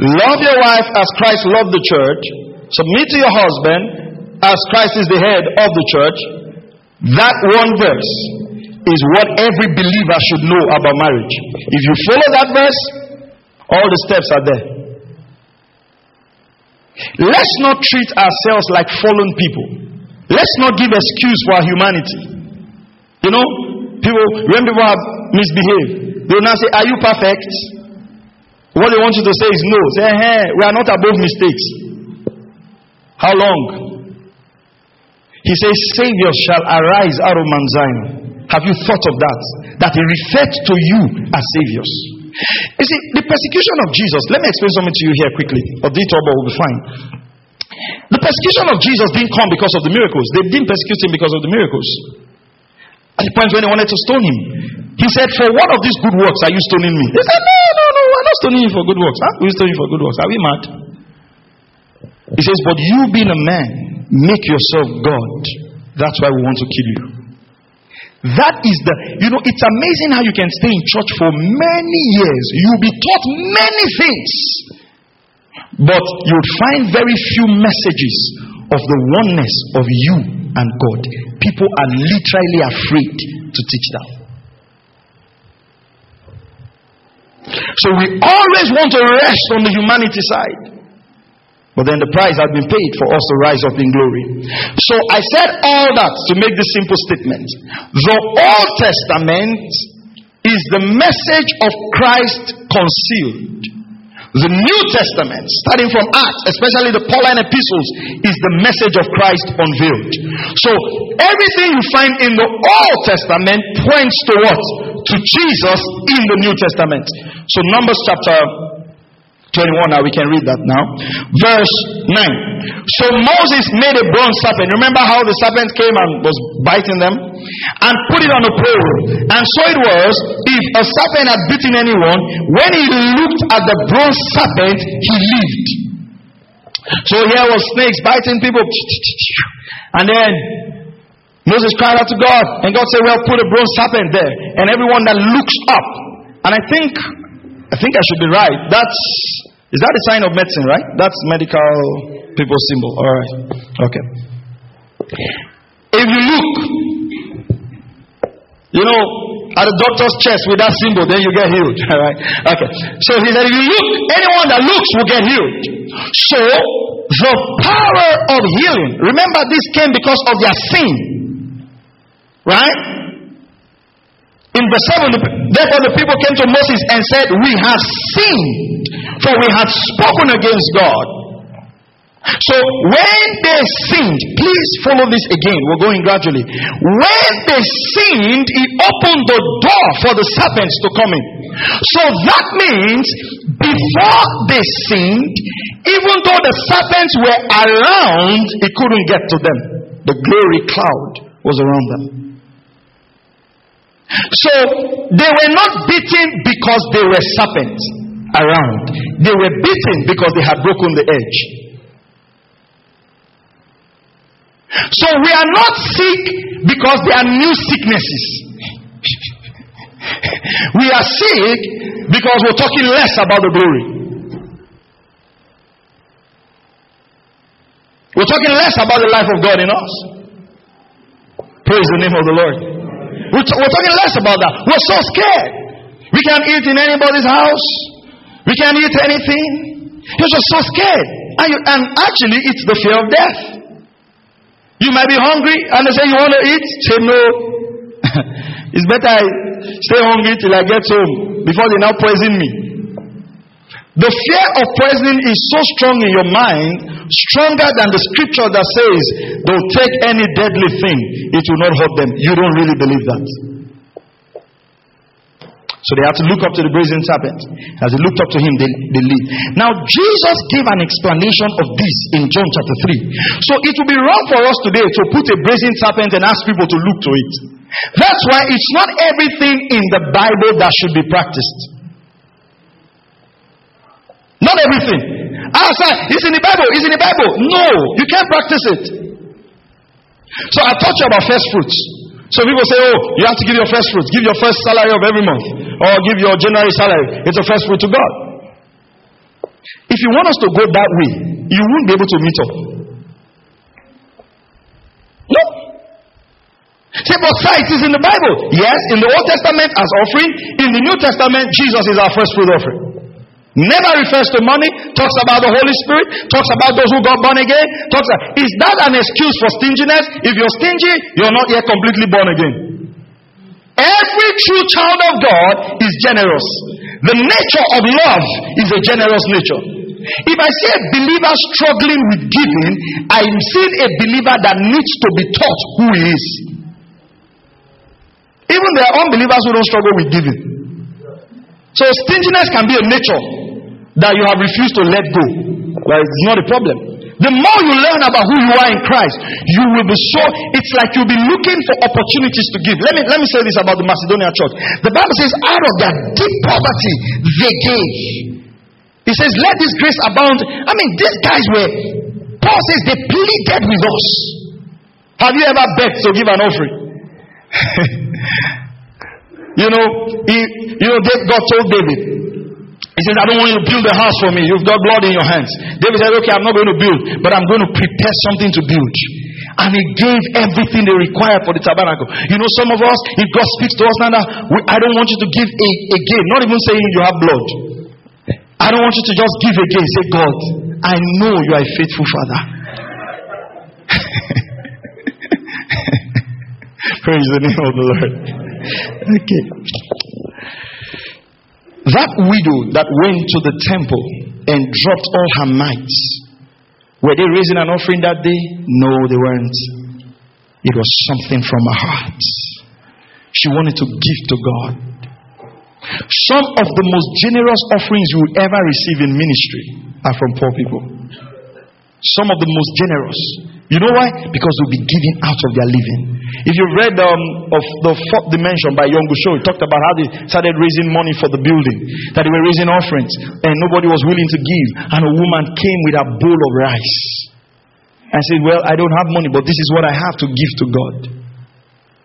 Love your wife as Christ loved the church. Submit to your husband as Christ is the head of the church. That one verse is what every believer should know about marriage. If you follow that verse, all the steps are there. Let's not treat ourselves like fallen people. Let's not give excuse for our humanity. You know, people when people have misbehaved, they will now say, Are you perfect? What they want you to say is no. Say, hey, we are not above mistakes. How long? He says, Saviors shall arise out of Mount Zion. Have you thought of that? That he referred to you as saviors. You see, the persecution of Jesus, let me explain something to you here quickly. Or detour will be fine. The persecution of Jesus didn't come because of the miracles. They didn't persecute him because of the miracles. At the point when they wanted to stone him, he said, For what of these good works are you stoning me? They said, No, no, we're not stoning you for good works. We're stoning you for good works. Are we mad? He says, But you being a man, make yourself God. That's why we want to kill you. That is the, you know, it's amazing how you can stay in church for many years. You'll be taught many things, but you'll find very few messages of the oneness of you and God. People are literally afraid to teach that. So we always want to rest on the humanity side. But then the price has been paid for us to rise up in glory. So I said all that to make this simple statement. The Old Testament is the message of Christ concealed. The New Testament, starting from Acts, especially the Pauline epistles, is the message of Christ unveiled. So everything you find in the Old Testament points to what? To Jesus in the New Testament. So Numbers chapter 21 now we can read that now. Verse 9 so moses made a bronze serpent. Remember how the serpent came and was biting them? And put it on a pole. And so it was if a serpent had bitten anyone when he looked at the bronze serpent he lived. So here was snakes biting people. And then moses cried out to god and god said well put a bronze serpent there. And everyone that looks up and i think I think I should be right. That's is that a sign of medicine, right? That's medical people symbol. All right. Okay. If you look, You know, at the doctor's chest with that symbol, then you get healed. [LAUGHS] All right. Okay. So he said, if you look, anyone that looks will get healed. So the power of healing. Remember, this came because of their sin. Right? In verse 7, therefore the people came to Moses and said, We have sinned, for we have spoken against God. So when they sinned, please follow this again. We're going gradually. When they sinned, he opened the door for the serpents to come in. So that means before they sinned, even though the serpents were around, he couldn't get to them. The glory cloud was around them. So they were not beaten because they were serpents around. They were beaten because they had broken the edge. So we are not sick because there are new sicknesses. [LAUGHS] we are sick because we're talking less about the glory. We're talking less about the life of God in us. Praise the name of the Lord. We're, t- we're talking less about that. We're so scared. We can't eat in anybody's house. We can't eat anything. You're just so scared. And, you, and actually, it's the fear of death. You might be hungry and they say you want to eat. Say no. [LAUGHS] it's better I stay hungry till I get home before they now poison me. The fear of poisoning is so strong in your mind, stronger than the scripture that says they'll take any deadly thing, it will not hurt them. You don't really believe that. So they had to look up to the brazen serpent. As they looked up to him, they, lived. Now, Jesus gave an explanation of this in John chapter 3. So it would be wrong for us today to put a brazen serpent and ask people to look to it. That's why it's not everything in the Bible that should be practiced. Not everything. Sir, it's in the Bible. It's in the Bible. No, you can't practice it. So I taught you about first fruits. So people say, oh, you have to give your first fruits, give your first salary of every month, or give your January salary. It's a first fruit to God. If you want us to go that way, you won't be able to meet up. No. Say, but sight is in the Bible. Yes, in the Old Testament as offering. In the New Testament, Jesus is our first fruit offering. Never refers to money, talks about the Holy Spirit, talks about those who got born again. Talks about, is that an excuse for stinginess? If you're stingy, you're not yet completely born again. Every true child of God is generous. The nature of love is a generous nature. If I see a believer struggling with giving, I'm seeing a believer that needs to be taught who he is. Even there are unbelievers who don't struggle with giving. So stinginess can be a nature that you have refused to let go. Well, it's not a problem. The more you learn about who you are in Christ, you will be sure It's like you'll be looking for opportunities to give. Let me let me say this about the Macedonia church. The Bible says, out of their deep poverty, they gave. He says, let this grace abound. I mean, these guys were. Paul says they pleaded with us. Have you ever begged to give an offering? [LAUGHS] you know, he, you know, God told David, he says, I don't want you to build a house for me. You've got blood in your hands. David said, Okay, I'm not going to build, but I'm going to prepare something to build. And he gave everything they required for the tabernacle. You know, some of us, if God speaks to us now, I don't want you to give a, again, not even saying you have blood. I don't want you to just give again. Say, God, I know you are a faithful father. [LAUGHS] Praise the name of the Lord. Okay. That widow that went to the temple and dropped all her mites, were they raising an offering that day? No, they weren't. It was something from her heart. She wanted to give to God. Some of the most generous offerings you will ever receive in ministry are from poor people. Some of the most generous. You know why? Because they'll be giving out of their living. If you read um, of the fourth dimension by Yonggi Cho, he talked about how they started raising money for the building, that they were raising offerings, and nobody was willing to give. And a woman came with a bowl of rice and said, Well, I don't have money, but this is what I have to give to God.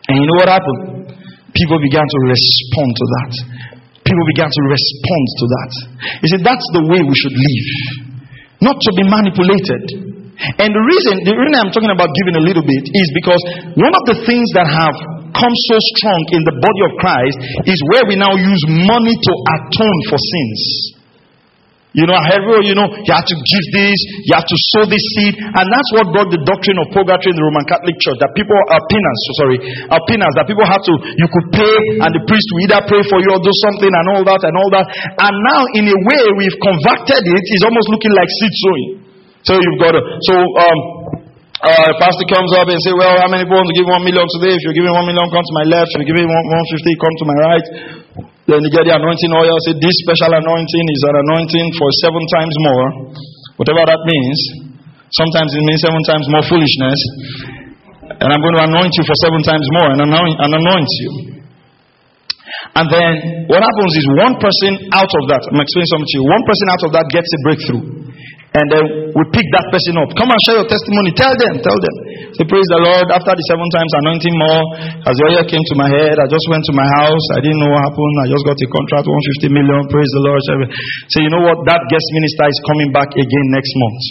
And you know what happened? People began to respond to that. People began to respond to that. He said, That's the way we should live. Not to be manipulated And the reason, the reason I'm talking about giving a little bit is because one of the things that have come so strong in the body of Christ is where we now use money to atone for sins. You know, everyone, oh, you know, you have to give this, you have to sow this seed. And that's what brought the doctrine of purgatory in the Roman Catholic Church. That people are penance, sorry, are penance, that people have to, you could pay and the priest will either pray for you or do something and all that and all that. And now, in a way, we've converted it. It's almost looking like seed sowing. So you've got to, so, um, uh, the pastor comes up and say, well, how many people want to give one million today? If you're giving one million, come to my left. If you're giving one, 150, come to my right. Then you get the anointing oil. Say, this special anointing is an anointing for seven times more. Whatever that means. Sometimes it means seven times more foolishness. And I'm going to anoint you for seven times more and anoint, and anoint you. And then what happens is one person out of that, I'm explaining something to you, one person out of that gets a breakthrough. And then we pick that person up. Come and share your testimony. Tell them, tell them. Say, Praise the Lord. After the seven times anointing more, as the oil came to my head, I just went to my house. I didn't know what happened. I just got a contract, 150 million. Praise the Lord. Say, you know what? That guest minister is coming back again next month.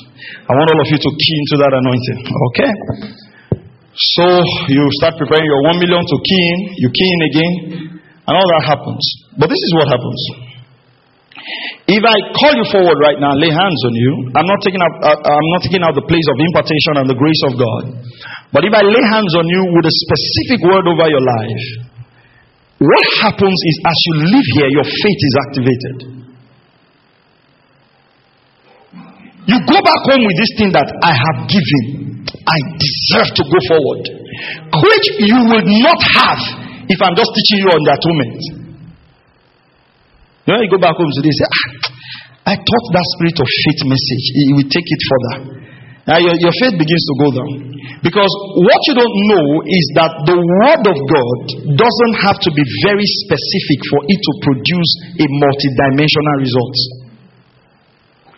I want all of you to key into that anointing. Okay? So you start preparing your one million to key in, you key in again, and all that happens. But this is what happens. If I call you forward right now, lay hands on you, I'm not taking out, uh, I'm not taking out the place of impartation and the grace of God. But if I lay hands on you with a specific word over your life, what happens is as you live here, your faith is activated. You go back home with this thing that I have given. I deserve to go forward. Which you will not have if I'm just teaching you on the atonement. Know, you go back home today say, ah, I taught that spirit of faith message. It will take it further. Now your, your faith begins to go down. Because what you don't know is that the word of God doesn't have to be very specific for it to produce a multidimensional result.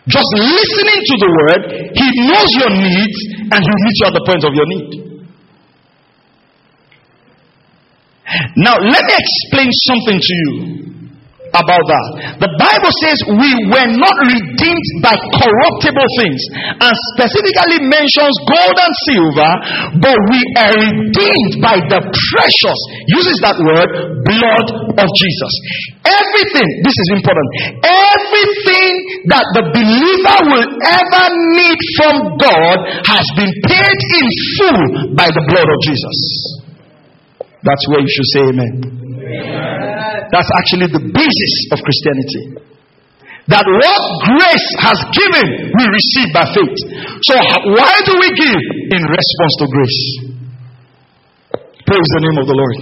Just listening to the word, he knows your needs and he meets you at the point of your need. Now, let me explain something to you about that. The Bible says we were not redeemed by corruptible things and specifically mentions gold and silver, but we are redeemed by the precious, uses that word, blood of Jesus. Everything, this is important, everything that the believer will ever need from God has been paid in full by the blood of Jesus. That's where you should say amen. amen. That's actually the basis of Christianity. That what grace has given, we receive by faith. So, why do we give? In response to grace. Praise the name of the Lord.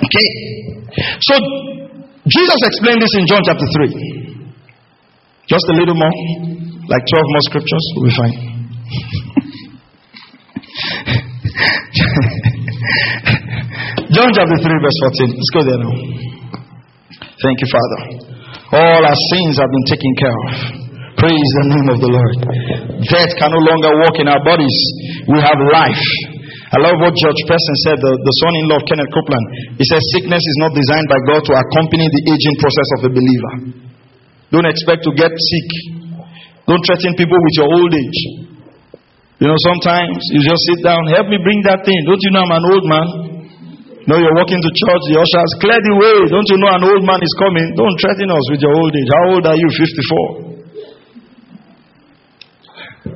Okay. So, Jesus explained this in John chapter 3. Just a little more, like 12 more scriptures, we'll be fine. [LAUGHS] John chapter 3, verse 14. Let's go there now. Thank you, Father. All our sins have been taken care of. Praise the name of the Lord. Death can no longer walk in our bodies. We have life. I love what George Pearson said, the, the son in law of Kenneth Copeland. He says, Sickness is not designed by God to accompany the aging process of a believer. Don't expect to get sick. Don't threaten people with your old age. You know, sometimes you just sit down, help me bring that thing. Don't you know I'm an old man? No, you're walking to church, the ushers clear the way. Don't you know an old man is coming? Don't threaten us with your old age. How old are you? 54.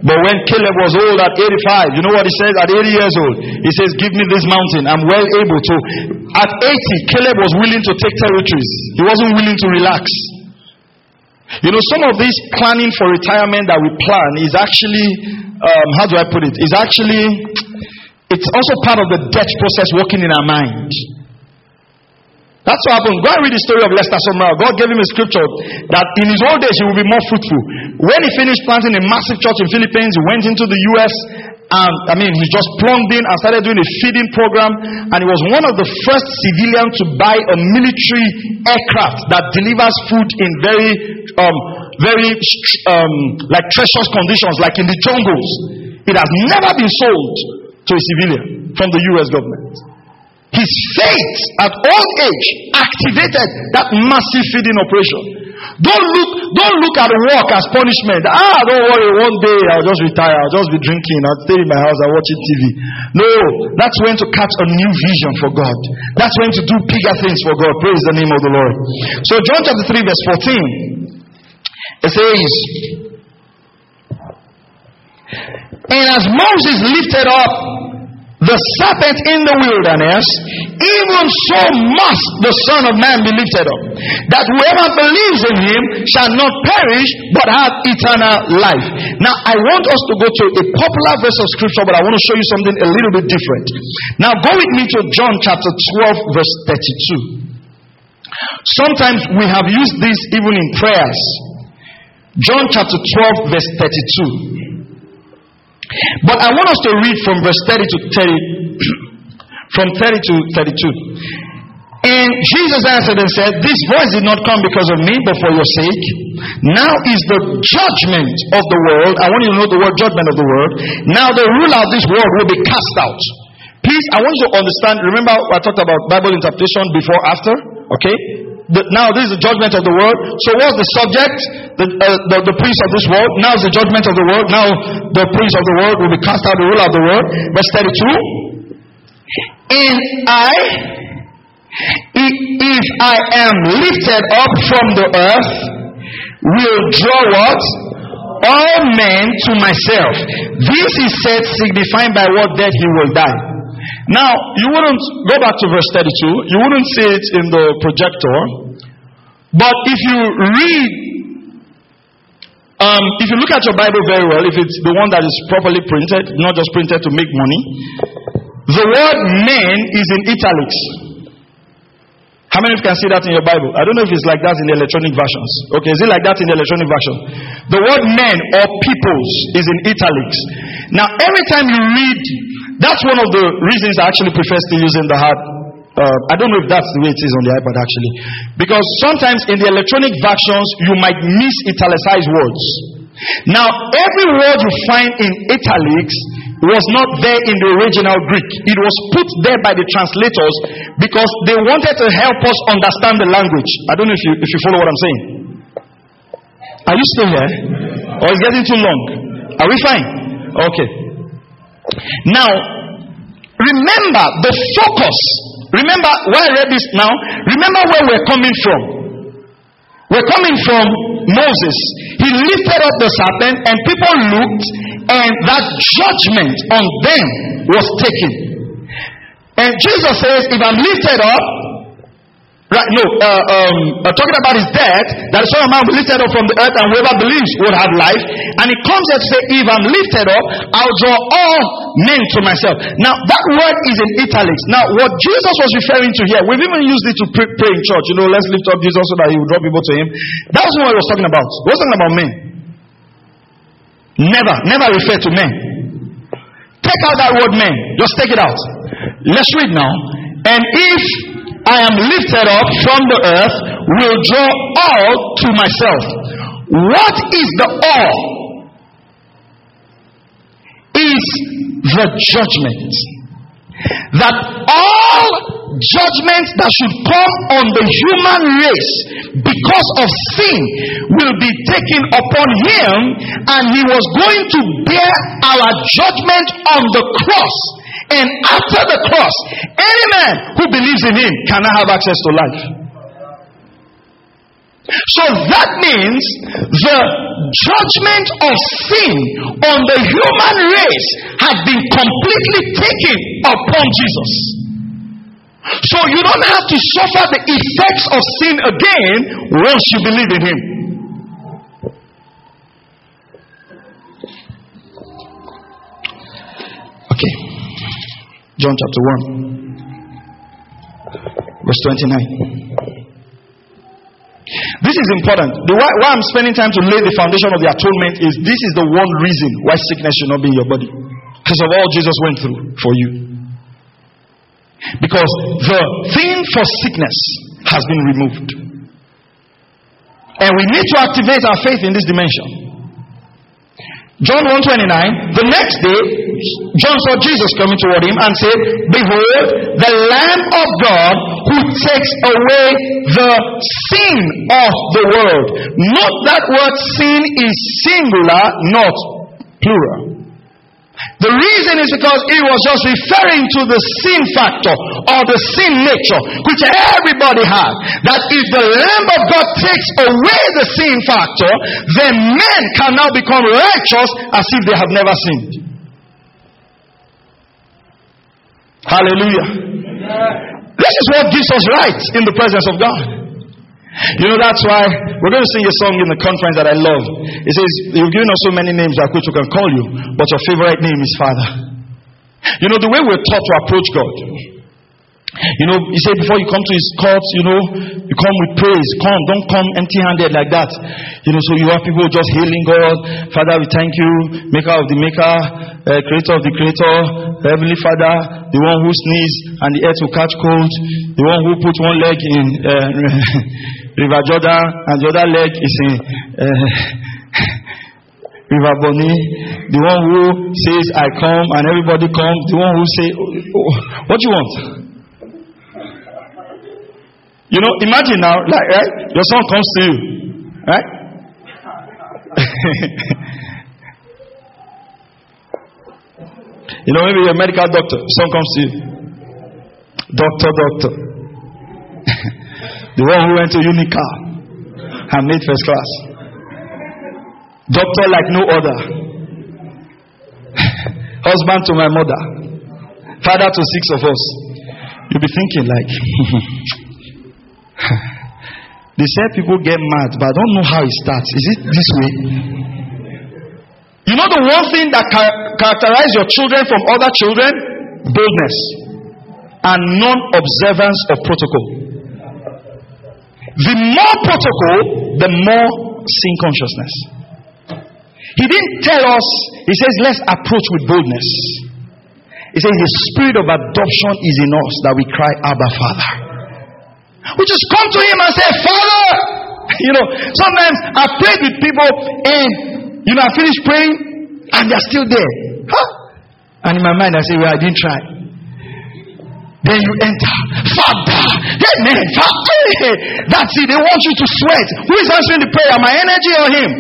But when Caleb was old at 85, you know what he says at 80 years old? He says, Give me this mountain. I'm well able to. At 80, Caleb was willing to take territories, he wasn't willing to relax. You know, some of this planning for retirement that we plan is actually, um, how do I put it? Is actually it's also part of the death process working in our mind. That's what happened. Go and read the story of Lester Sumrall. God gave him a scripture that in his old age he will be more fruitful. When he finished planting a massive church in Philippines, he went into the US and I mean he just plumbed in and started doing a feeding program and he was one of the first civilians to buy a military aircraft that delivers food in very um, very um, like treacherous conditions like in the jungles. It has never been sold to a civilian from the US government. His faith at old age activated that massive feeding operation. Don't look, don't look at work as punishment. Ah, don't worry, one day I'll just retire, I'll just be drinking, I'll stay in my house, I'll watching TV. No, that's when to catch a new vision for God. That's when to do bigger things for God. Praise the name of the Lord. So John chapter 3, verse 14. It says, And as Moses lifted up the serpent in the wilderness, even so must the Son of Man be lifted up, that whoever believes in him shall not perish but have eternal life. Now, I want us to go to a popular verse of scripture, but I want to show you something a little bit different. Now, go with me to John chapter 12, verse 32. Sometimes we have used this even in prayers. John chapter 12, verse 32. But I want us to read from verse 30 to 30, [CLEARS THROAT] from 30 to 32. And Jesus answered and said, This voice did not come because of me, but for your sake. Now is the judgment of the world. I want you to know the word judgment of the world. Now the ruler of this world will be cast out. Please, I want you to understand. Remember, I talked about Bible interpretation before, after. Okay? The, now this is the judgment of the world. So what's the subject? The, uh, the, the prince of this world. Now is the judgment of the world. Now the prince of the world will be cast out, the ruler of the world. Verse 32. And I, if I am lifted up from the earth, will draw what? All men to myself. This is said signifying by what death he will die. Now, you wouldn't go back to verse 32, you wouldn't see it in the projector, but if you read, um, if you look at your Bible very well, if it's the one that is properly printed, not just printed to make money, the word men is in italics. How many of you can see that in your Bible? I don't know if it's like that in the electronic versions. Okay, is it like that in the electronic version? The word men or peoples is in italics. Now, every time you read that's one of the reasons I actually prefer still using the hard. Uh, I don't know if that's the way it is on the iPad actually. Because sometimes in the electronic versions, you might miss italicized words. Now, every word you find in italics was not there in the original Greek. It was put there by the translators because they wanted to help us understand the language. I don't know if you, if you follow what I'm saying. Are you still here? Or is getting too long? Are we fine? Okay. Now, remember the focus. Remember where I read this now. Remember where we're coming from. We're coming from Moses. He lifted up the serpent, and people looked, and that judgment on them was taken. And Jesus says, If I'm lifted up, Right, no, uh, um, uh, talking about his death, that Son of Man will lifted up from the earth, and whoever believes will have life. And he comes to say, If I'm lifted up, I'll draw all men to myself. Now, that word is in italics. Now, what Jesus was referring to here, we've even used it to pray, pray in church. You know, let's lift up Jesus so that he will draw people to him. That was what he was talking about. He was talking about men. Never, never refer to men. Take out that word men. Just take it out. Let's read now. And if I am lifted up from the earth will draw all to myself. What is the all? Is the judgment. That all judgments that should come on the human race because of sin will be taken upon him, and he was going to bear our judgment on the cross and after the cross, any man who believes in him cannot have access to life. So that means the judgment of sin on the human race has been completely taken upon Jesus. So you don't have to suffer the effects of sin again once you believe in Him. John chapter 1, verse 29. This is important. The why, why, I'm spending time to lay the foundation of the atonement is this is the one reason why sickness should not be in your body. Because of all Jesus went through for you. Because the thing for sickness has been removed. And we need to activate our faith in this dimension. John 129, the next day, John saw Jesus coming toward him and said, Behold, the Lamb of God who takes away the sin of the world. Note that word sin is singular, not plural. The reason is because he was just referring to the sin factor or the sin nature, which everybody had. That if the Lamb of God takes away the sin factor, then men can now become righteous as if they have never sinned. Hallelujah. This is what gives us rights in the presence of God. You know, that's why we're going to sing a song in the conference that I love. It says, You've given us so many names that we can call you, but your favorite name is Father. You know, the way we're taught to approach God. You know, he said before you come to his courts, you know, you come with praise. Come, don't come empty handed like that. You know, so you have people just hailing God. Father, we thank you. Maker of the maker, uh, creator of the creator, heavenly father, the one who sneezed and the earth will catch cold, the one who put one leg in. Uh, [LAUGHS] River Jordan, and the other is in uh, [LAUGHS] River Boni. The one who says, I come, and everybody comes. The one who say, oh, What do you want? You know, imagine now, like, right? Your son comes to you, right? [LAUGHS] you know, maybe a medical doctor, son comes to you. Doctor, doctor. The one who went to Unica and made first class. Doctor like no other. [LAUGHS] Husband to my mother. Father to six of us. You'll be thinking like, [LAUGHS] they said people get mad, but I don't know how it starts. Is it this way? You know the one thing that char- characterizes your children from other children? Boldness and non observance of protocol. The more protocol, the more sin consciousness. He didn't tell us, he says, let's approach with boldness. He says, the spirit of adoption is in us that we cry, Abba, Father. We just come to him and say, Father. [LAUGHS] You know, sometimes I prayed with people and, you know, I finish praying and they're still there. Huh? And in my mind, I say, well, I didn't try. Then you enter. Father. Amen. Father. That's it. They want you to sweat. Who is answering the prayer? My energy or him?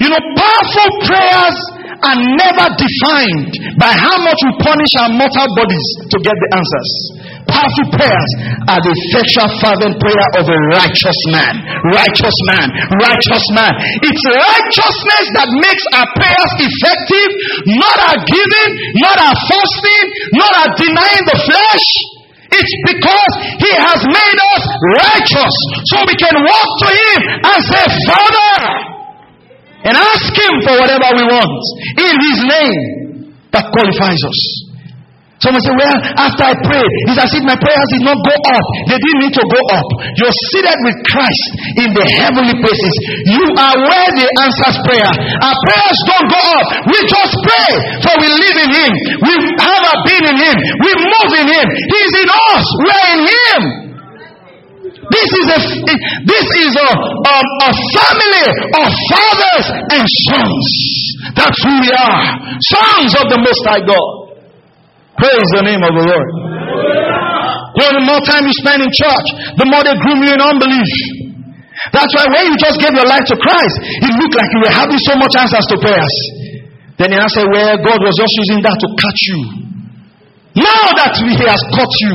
You know, powerful prayers are never defined by how much we punish our mortal bodies to get the answers. Powerful prayers are the effectual fervent prayer of a righteous man. Righteous man. Righteous man. It's righteousness that makes our prayers effective, not our giving, not our fasting, not our denying the flesh. It's because He has made us righteous so we can walk to Him and say, Father, and ask Him for whatever we want in His name that qualifies us. Someone say, Well, after I prayed, it's as if my prayers did not go up. They didn't need to go up. You're seated with Christ in the heavenly places. You are where the answers prayer. Our prayers don't go up. We just pray, for we live in Him. We have our being in Him. We move in Him. He's in us. We're in Him. This is a this is a, a, a family of fathers and sons. That's who we are. Sons of the Most High God. Praise the name of the Lord. Know, the more time you spend in church, the more they groom you in unbelief. That's why when you just gave your life to Christ, it looked like you were having so much answers to prayers. Then you answer, Well, God was just using that to catch you. Now that He has caught you,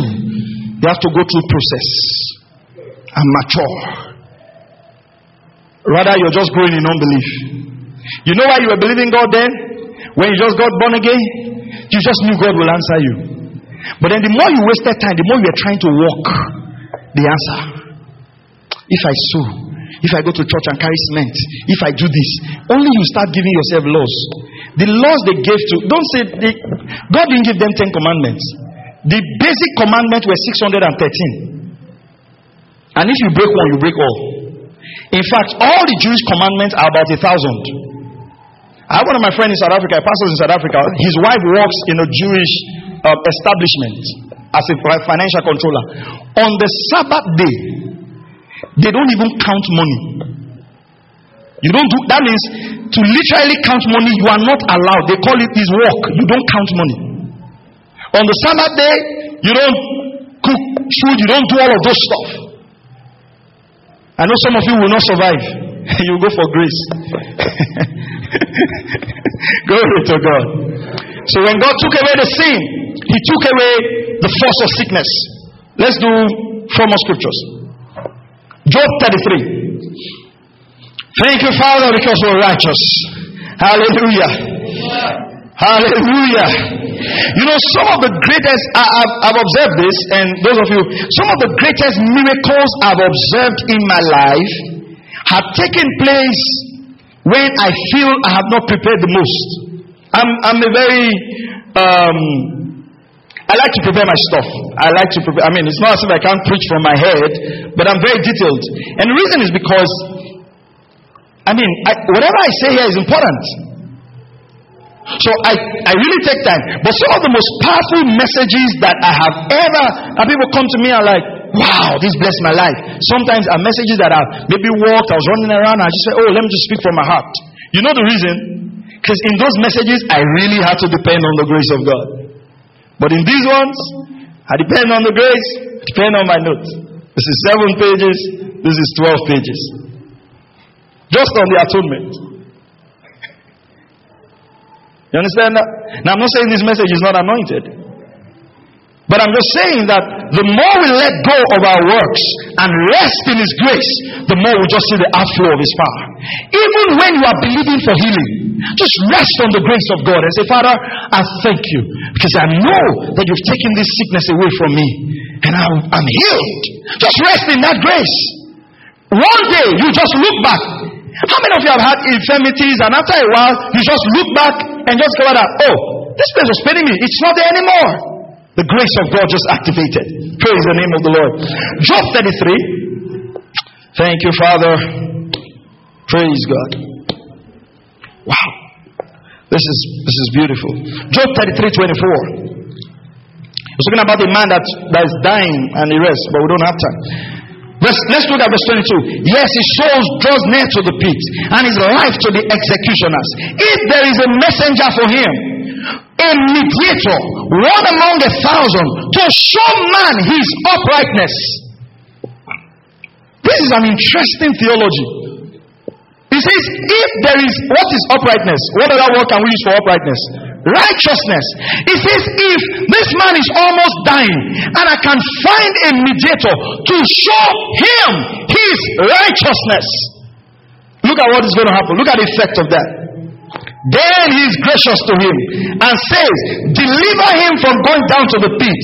you have to go through process and mature. Rather, you're just growing in unbelief. You know why you were believing God then? When you just got born again? You just knew God will answer you. But then the more you wasted time, the more you were trying to walk the answer. If I sow, if I go to church and carry cement, if I do this, only you start giving yourself laws. The laws they gave to, don't say, they, God didn't give them 10 commandments. The basic commandment were 613. And if you break one, you break all. In fact, all the Jewish commandments are about a thousand. I have one of my friends in South Africa, a pastor in South Africa. His wife works in a Jewish uh, establishment as a financial controller. On the Sabbath day, they don't even count money. You don't do that means to literally count money, you are not allowed. They call it this work. You don't count money. On the Sabbath day, you don't cook food, you don't do all of those stuff. I know some of you will not survive. [LAUGHS] you go for grace. [LAUGHS] Glory to God. So when God took away the sin, He took away the force of sickness. Let's do four more scriptures. Job 33. Thank you, Father, because we're righteous. Hallelujah. Hallelujah. You know, some of the greatest, I, have I've observed this, and those of you, some of the greatest miracles I've observed in my life have taken place when I feel I have not prepared the most. I'm, I'm a very, um, I like to prepare my stuff. I like to prepare, I mean, it's not as if I can't preach from my head, but I'm very detailed. And the reason is because, I mean, I, whatever I say here is important. So I, I really take time. But some of the most powerful messages that I have ever, and people come to me and like, wow, this blessed my life. Sometimes are messages that I've maybe walked, I was running around, I just say, oh, let me just speak from my heart. You know the reason? Because in those messages, I really had to depend on the grace of God. But in these ones, I depend on the grace, depend on my notes. This is seven pages, this is 12 pages. Just on the atonement. You understand that? Now, I'm not saying this message is not anointed. But I'm just saying that the more we let go of our works and rest in His grace, the more we just see the outflow of His power. Even when you are believing for healing, just rest on the grace of God and say, Father, I thank you because I know that you've taken this sickness away from me and I'm, I'm healed. Just rest in that grace. One day you just look back. How many of you have had infirmities and after a while you just look back and just cover that. Oh, this place was paining me. It's not there anymore. The grace of God just activated. Praise the name of the Lord. Job 33. Thank you, Father. Praise God. Wow. This is this is beautiful. Job 33, 24. We're talking about a man that, that is dying and he rests, but we don't have time. Verse, let's look at verse 22. Yes, his soul draws near to the pit, and his life to the executioners. If there is a messenger for him, a mediator, one among a thousand, to show man his uprightness. This is an interesting theology. He says, if there is what is uprightness, what other word can we use for uprightness? Righteousness. He says, if this man is almost dying and I can find a mediator to show him his righteousness, look at what is going to happen. Look at the effect of that. Then he is gracious to him and says, Deliver him from going down to the pit.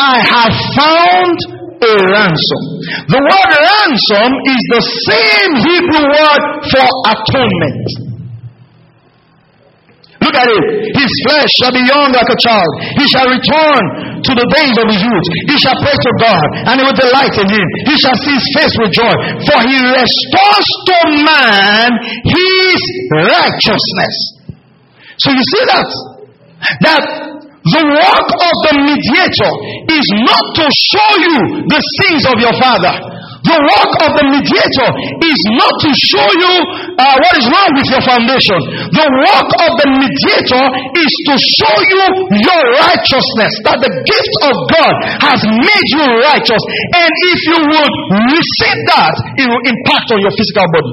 I have found a ransom. The word ransom is the same Hebrew word for atonement. His flesh shall be young like a child. He shall return to the days of his youth. He shall pray to God, and he will delight in him. He shall see his face with joy. For he restores to man his righteousness. So you see that? That the work of the mediator is not to show you the sins of your father. The work of the mediator is not to show you uh, what is wrong with your foundation. The work of the mediator is to show you your righteousness, that the gift of God has made you righteous. And if you would receive that, it will impact on your physical body.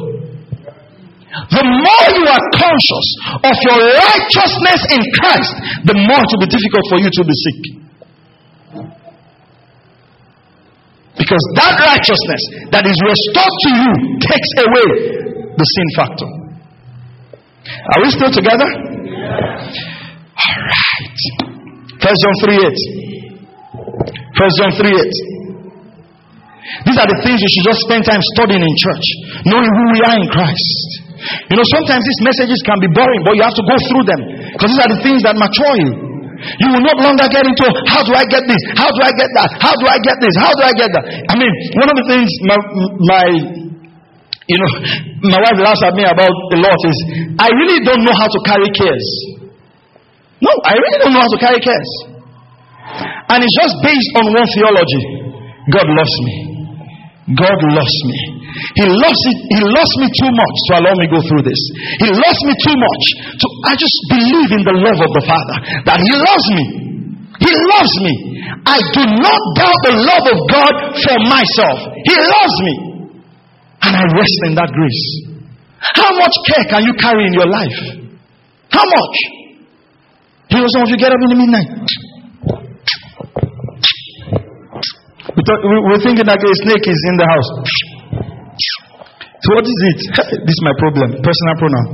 The more you are conscious of your righteousness in Christ, the more it will be difficult for you to be sick. Because that righteousness that is restored to you takes away the sin factor. Are we still together? All right. First John 3 8. First John 3 8. These are the things you should just spend time studying in church, knowing who we are in Christ. You know, sometimes these messages can be boring, but you have to go through them because these are the things that mature you. You will not longer get into how do I get this? How do I get that? How do I get this? How do I get that? I mean, one of the things my, my you know, my wife laughs at me about a lot is I really don't know how to carry cares. No, I really don't know how to carry cares. And it's just based on one theology God loves me. God loves me. He loves it. He loves me too much to allow me go through this. He loves me too much to. I just believe in the love of the Father that He loves me. He loves me. I do not doubt the love of God for myself. He loves me. And I rest in that grace. How much care can you carry in your life? How much? You know, some of you get up in the midnight. Thought, We're thinking that a snake is in the house. So what is it? This is my problem. Personal pronoun.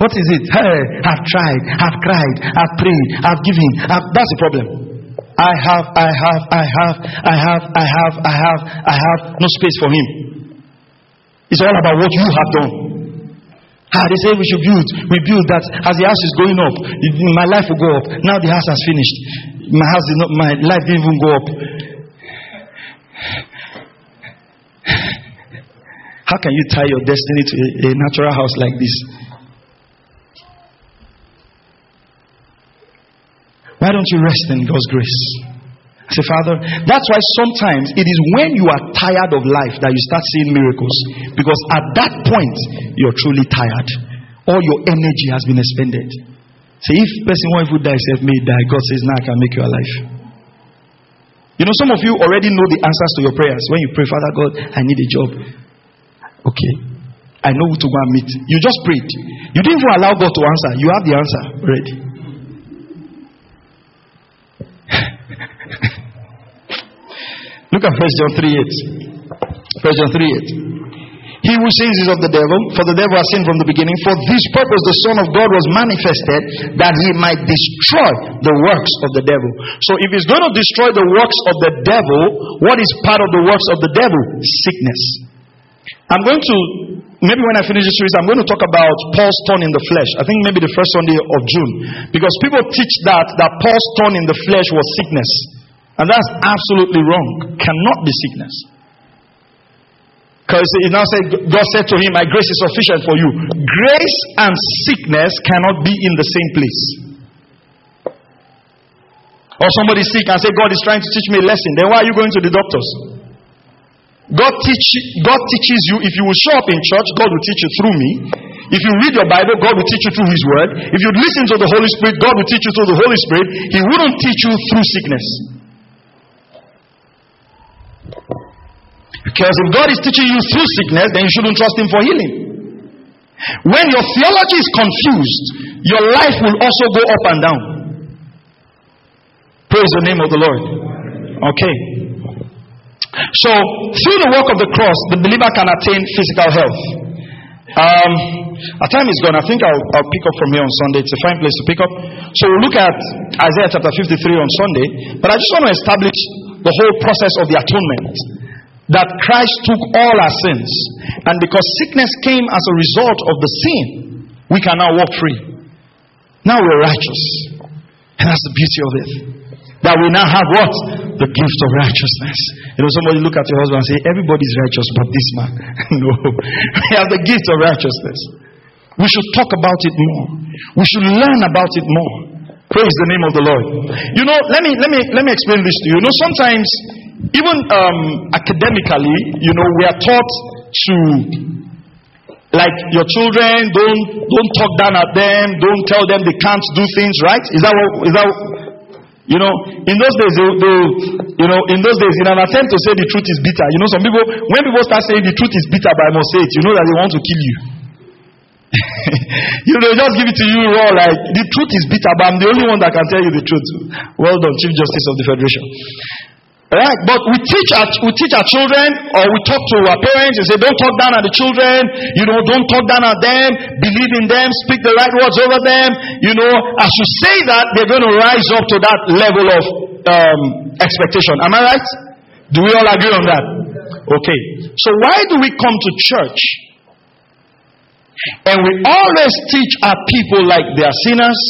What is it? Hey, I've tried, I've cried, I've prayed, I've given. I've, that's the problem. I have, I have, I have, I have, I have, I have, I have no space for him. It's all about what you have done. Ah, they say we should build. We build that as the house is going up, my life will go up. Now the house has finished. My house not, my life didn't even go up. How can you tie your destiny to a, a natural house like this? Why don't you rest in God's grace? I say, Father, that's why sometimes it is when you are tired of life that you start seeing miracles. Because at that point, you're truly tired. All your energy has been expended. Say, if person one food die, self may die, God says, now I can make you alive. You know, some of you already know the answers to your prayers. When you pray, Father God, I need a job. Okay. I know who to go and meet. You just prayed. You didn't even allow God to answer. You have the answer already. [LAUGHS] Look at 1 John 3 8. 1 John 3 8. He who sins is of the devil, for the devil has sinned from the beginning. For this purpose the Son of God was manifested, that he might destroy the works of the devil. So if he's going to destroy the works of the devil, what is part of the works of the devil? Sickness. I'm going to, maybe when I finish this series, I'm going to talk about Paul's thorn in the flesh. I think maybe the first Sunday of June. Because people teach that, that Paul's thorn in the flesh was sickness. And that's absolutely wrong. Cannot be sickness. Because he now said, God said to him, My grace is sufficient for you. Grace and sickness cannot be in the same place. Or somebody sick and say, God is trying to teach me a lesson. Then why are you going to the doctors? God, teach, God teaches you, if you will show up in church, God will teach you through me. If you read your Bible, God will teach you through His Word. If you listen to the Holy Spirit, God will teach you through the Holy Spirit. He wouldn't teach you through sickness. Because if God is teaching you through sickness, then you shouldn't trust Him for healing. When your theology is confused, your life will also go up and down. Praise the name of the Lord. Okay. So, through the work of the cross, the believer can attain physical health. Um, our time is gone. I think I'll, I'll pick up from here on Sunday. It's a fine place to pick up. So, we'll look at Isaiah chapter 53 on Sunday. But I just want to establish the whole process of the atonement that Christ took all our sins. And because sickness came as a result of the sin, we can now walk free. Now we're righteous. And that's the beauty of it. That we now have what? The gift of righteousness. You know, somebody look at your husband and say, Everybody's righteous but this man. [LAUGHS] no. [LAUGHS] We have the gift of righteousness. We should talk about it more. We should learn about it more. Praise the name of the Lord. You know, let me let me let me explain this to you. You know, sometimes even um, academically, you know, we are taught to like your children don't don't talk down at them, don't tell them they can't do things, right? Is that what is that you know, in those days, they, they, you know, in those days, in an attempt to say the truth is bitter, you know, some people, when people start saying the truth is bitter, but I must say it, you know that they want to kill you. [LAUGHS] you know, they just give it to you raw, like the truth is bitter, but I'm the only one that can tell you the truth. Well done, Chief Justice of the Federation. Right? But we teach our we teach our children or we talk to our parents and say, Don't talk down at the children, you know, don't talk down at them, believe in them, speak the right words over them. You know, as you say that, they're going to rise up to that level of um, expectation. Am I right? Do we all agree on that? Okay. So why do we come to church? And we always teach our people like they are sinners,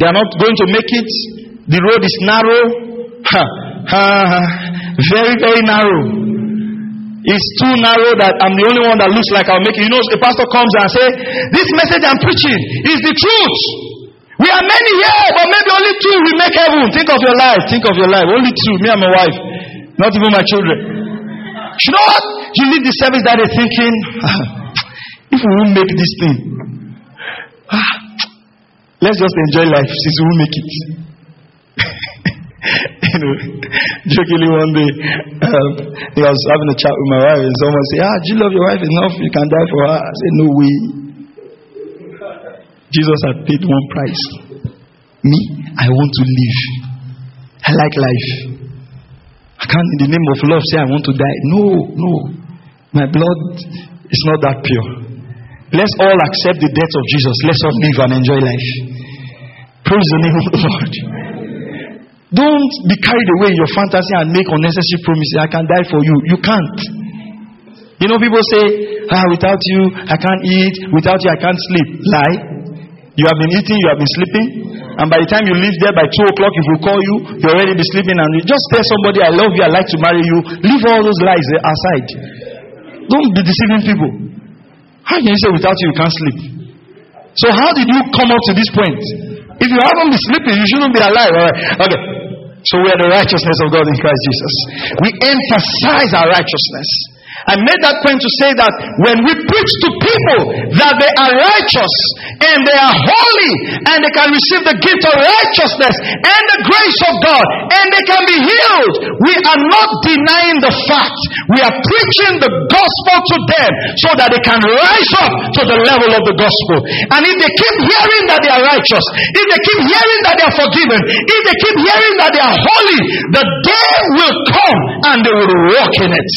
they are not going to make it, the road is narrow. Huh very, very narrow. It's too narrow that I'm the only one that looks like I'll make it. You know, the pastor comes and say, This message I'm preaching is the truth. We are many here, but maybe only two will make heaven. Think of your life. Think of your life. Only two, me and my wife. Not even my children. You know what? You leave the service that they're thinking, if we won't make this thing, ah, let's just enjoy life since we won't make it. [LAUGHS] know, [LAUGHS] jokingly one day, um, I was having a chat with my wife, and someone said, Ah, do you love your wife enough? You can die for her. I said, No way. Jesus had paid one price. Me, I want to live. I like life. I can't, in the name of love, say I want to die. No, no. My blood is not that pure. Let's all accept the death of Jesus. Let's all live and enjoy life. Praise the name of the Lord. Don't be carried away in your fantasy and make unnecessary promises. I can die for you. You can't. You know, people say, ah, without you, I can't eat. Without you, I can't sleep. Lie. You have been eating, you have been sleeping. And by the time you leave there by 2 o'clock, if we call you, you already be sleeping. And you just tell somebody, I love you, I like to marry you. Leave all those lies aside. Don't be deceiving people. How can you say without you, you can't sleep? So, how did you come up to this point? If you haven't been sleeping, you shouldn't be alive. All right. Okay. So we are the righteousness of God in Christ Jesus. We emphasize our righteousness. I made that point to say that when we preach to people that they are righteous and they are holy and they can receive the gift of righteousness and the grace of God and they can be healed, we are not denying the fact. We are preaching the gospel to them so that they can rise up to the level of the gospel. And if they keep hearing that they are righteous, if they keep hearing that they are forgiven, if they keep hearing that they are holy, the day will come and they will walk in it.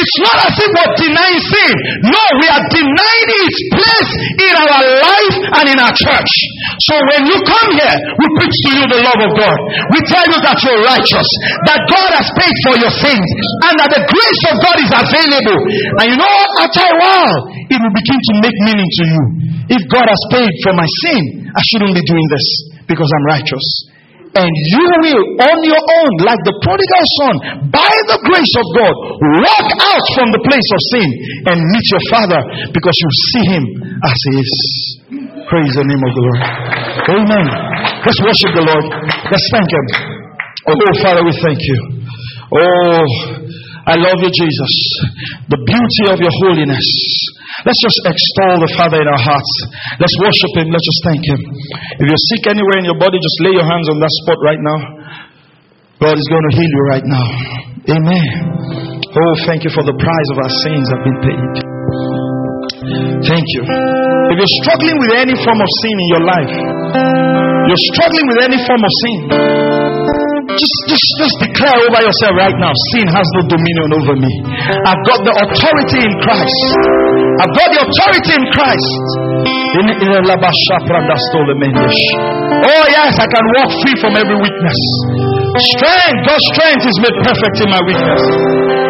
It's not as if we're denying sin. No, we are denying its place in our life and in our church. So when you come here, we preach to you the love of God. We tell you that you're righteous, that God has paid for your sins, and that the grace of God is available. And you know? After a while, it will begin to make meaning to you. If God has paid for my sin, I shouldn't be doing this because I'm righteous and you will on your own, like the prodigal son, by the grace of God, walk out from the place of sin and meet your father because you see him as he is. Praise the name of the Lord. Amen. Let's worship the Lord. Let's thank him. Oh, Father, we thank you. Oh, I love you, Jesus. The beauty of your holiness. Let's just extol the Father in our hearts. Let's worship Him. Let's just thank Him. If you're sick anywhere in your body, just lay your hands on that spot right now. God is going to heal you right now. Amen. Oh, thank you for the price of our sins have been paid. Thank you. If you're struggling with any form of sin in your life, you're struggling with any form of sin, just, just, just declare over yourself right now sin has no dominion over me. I've got the authority in Christ. I've got the authority in Christ. Oh, yes, I can walk free from every weakness. Strength, God's strength is made perfect in my weakness.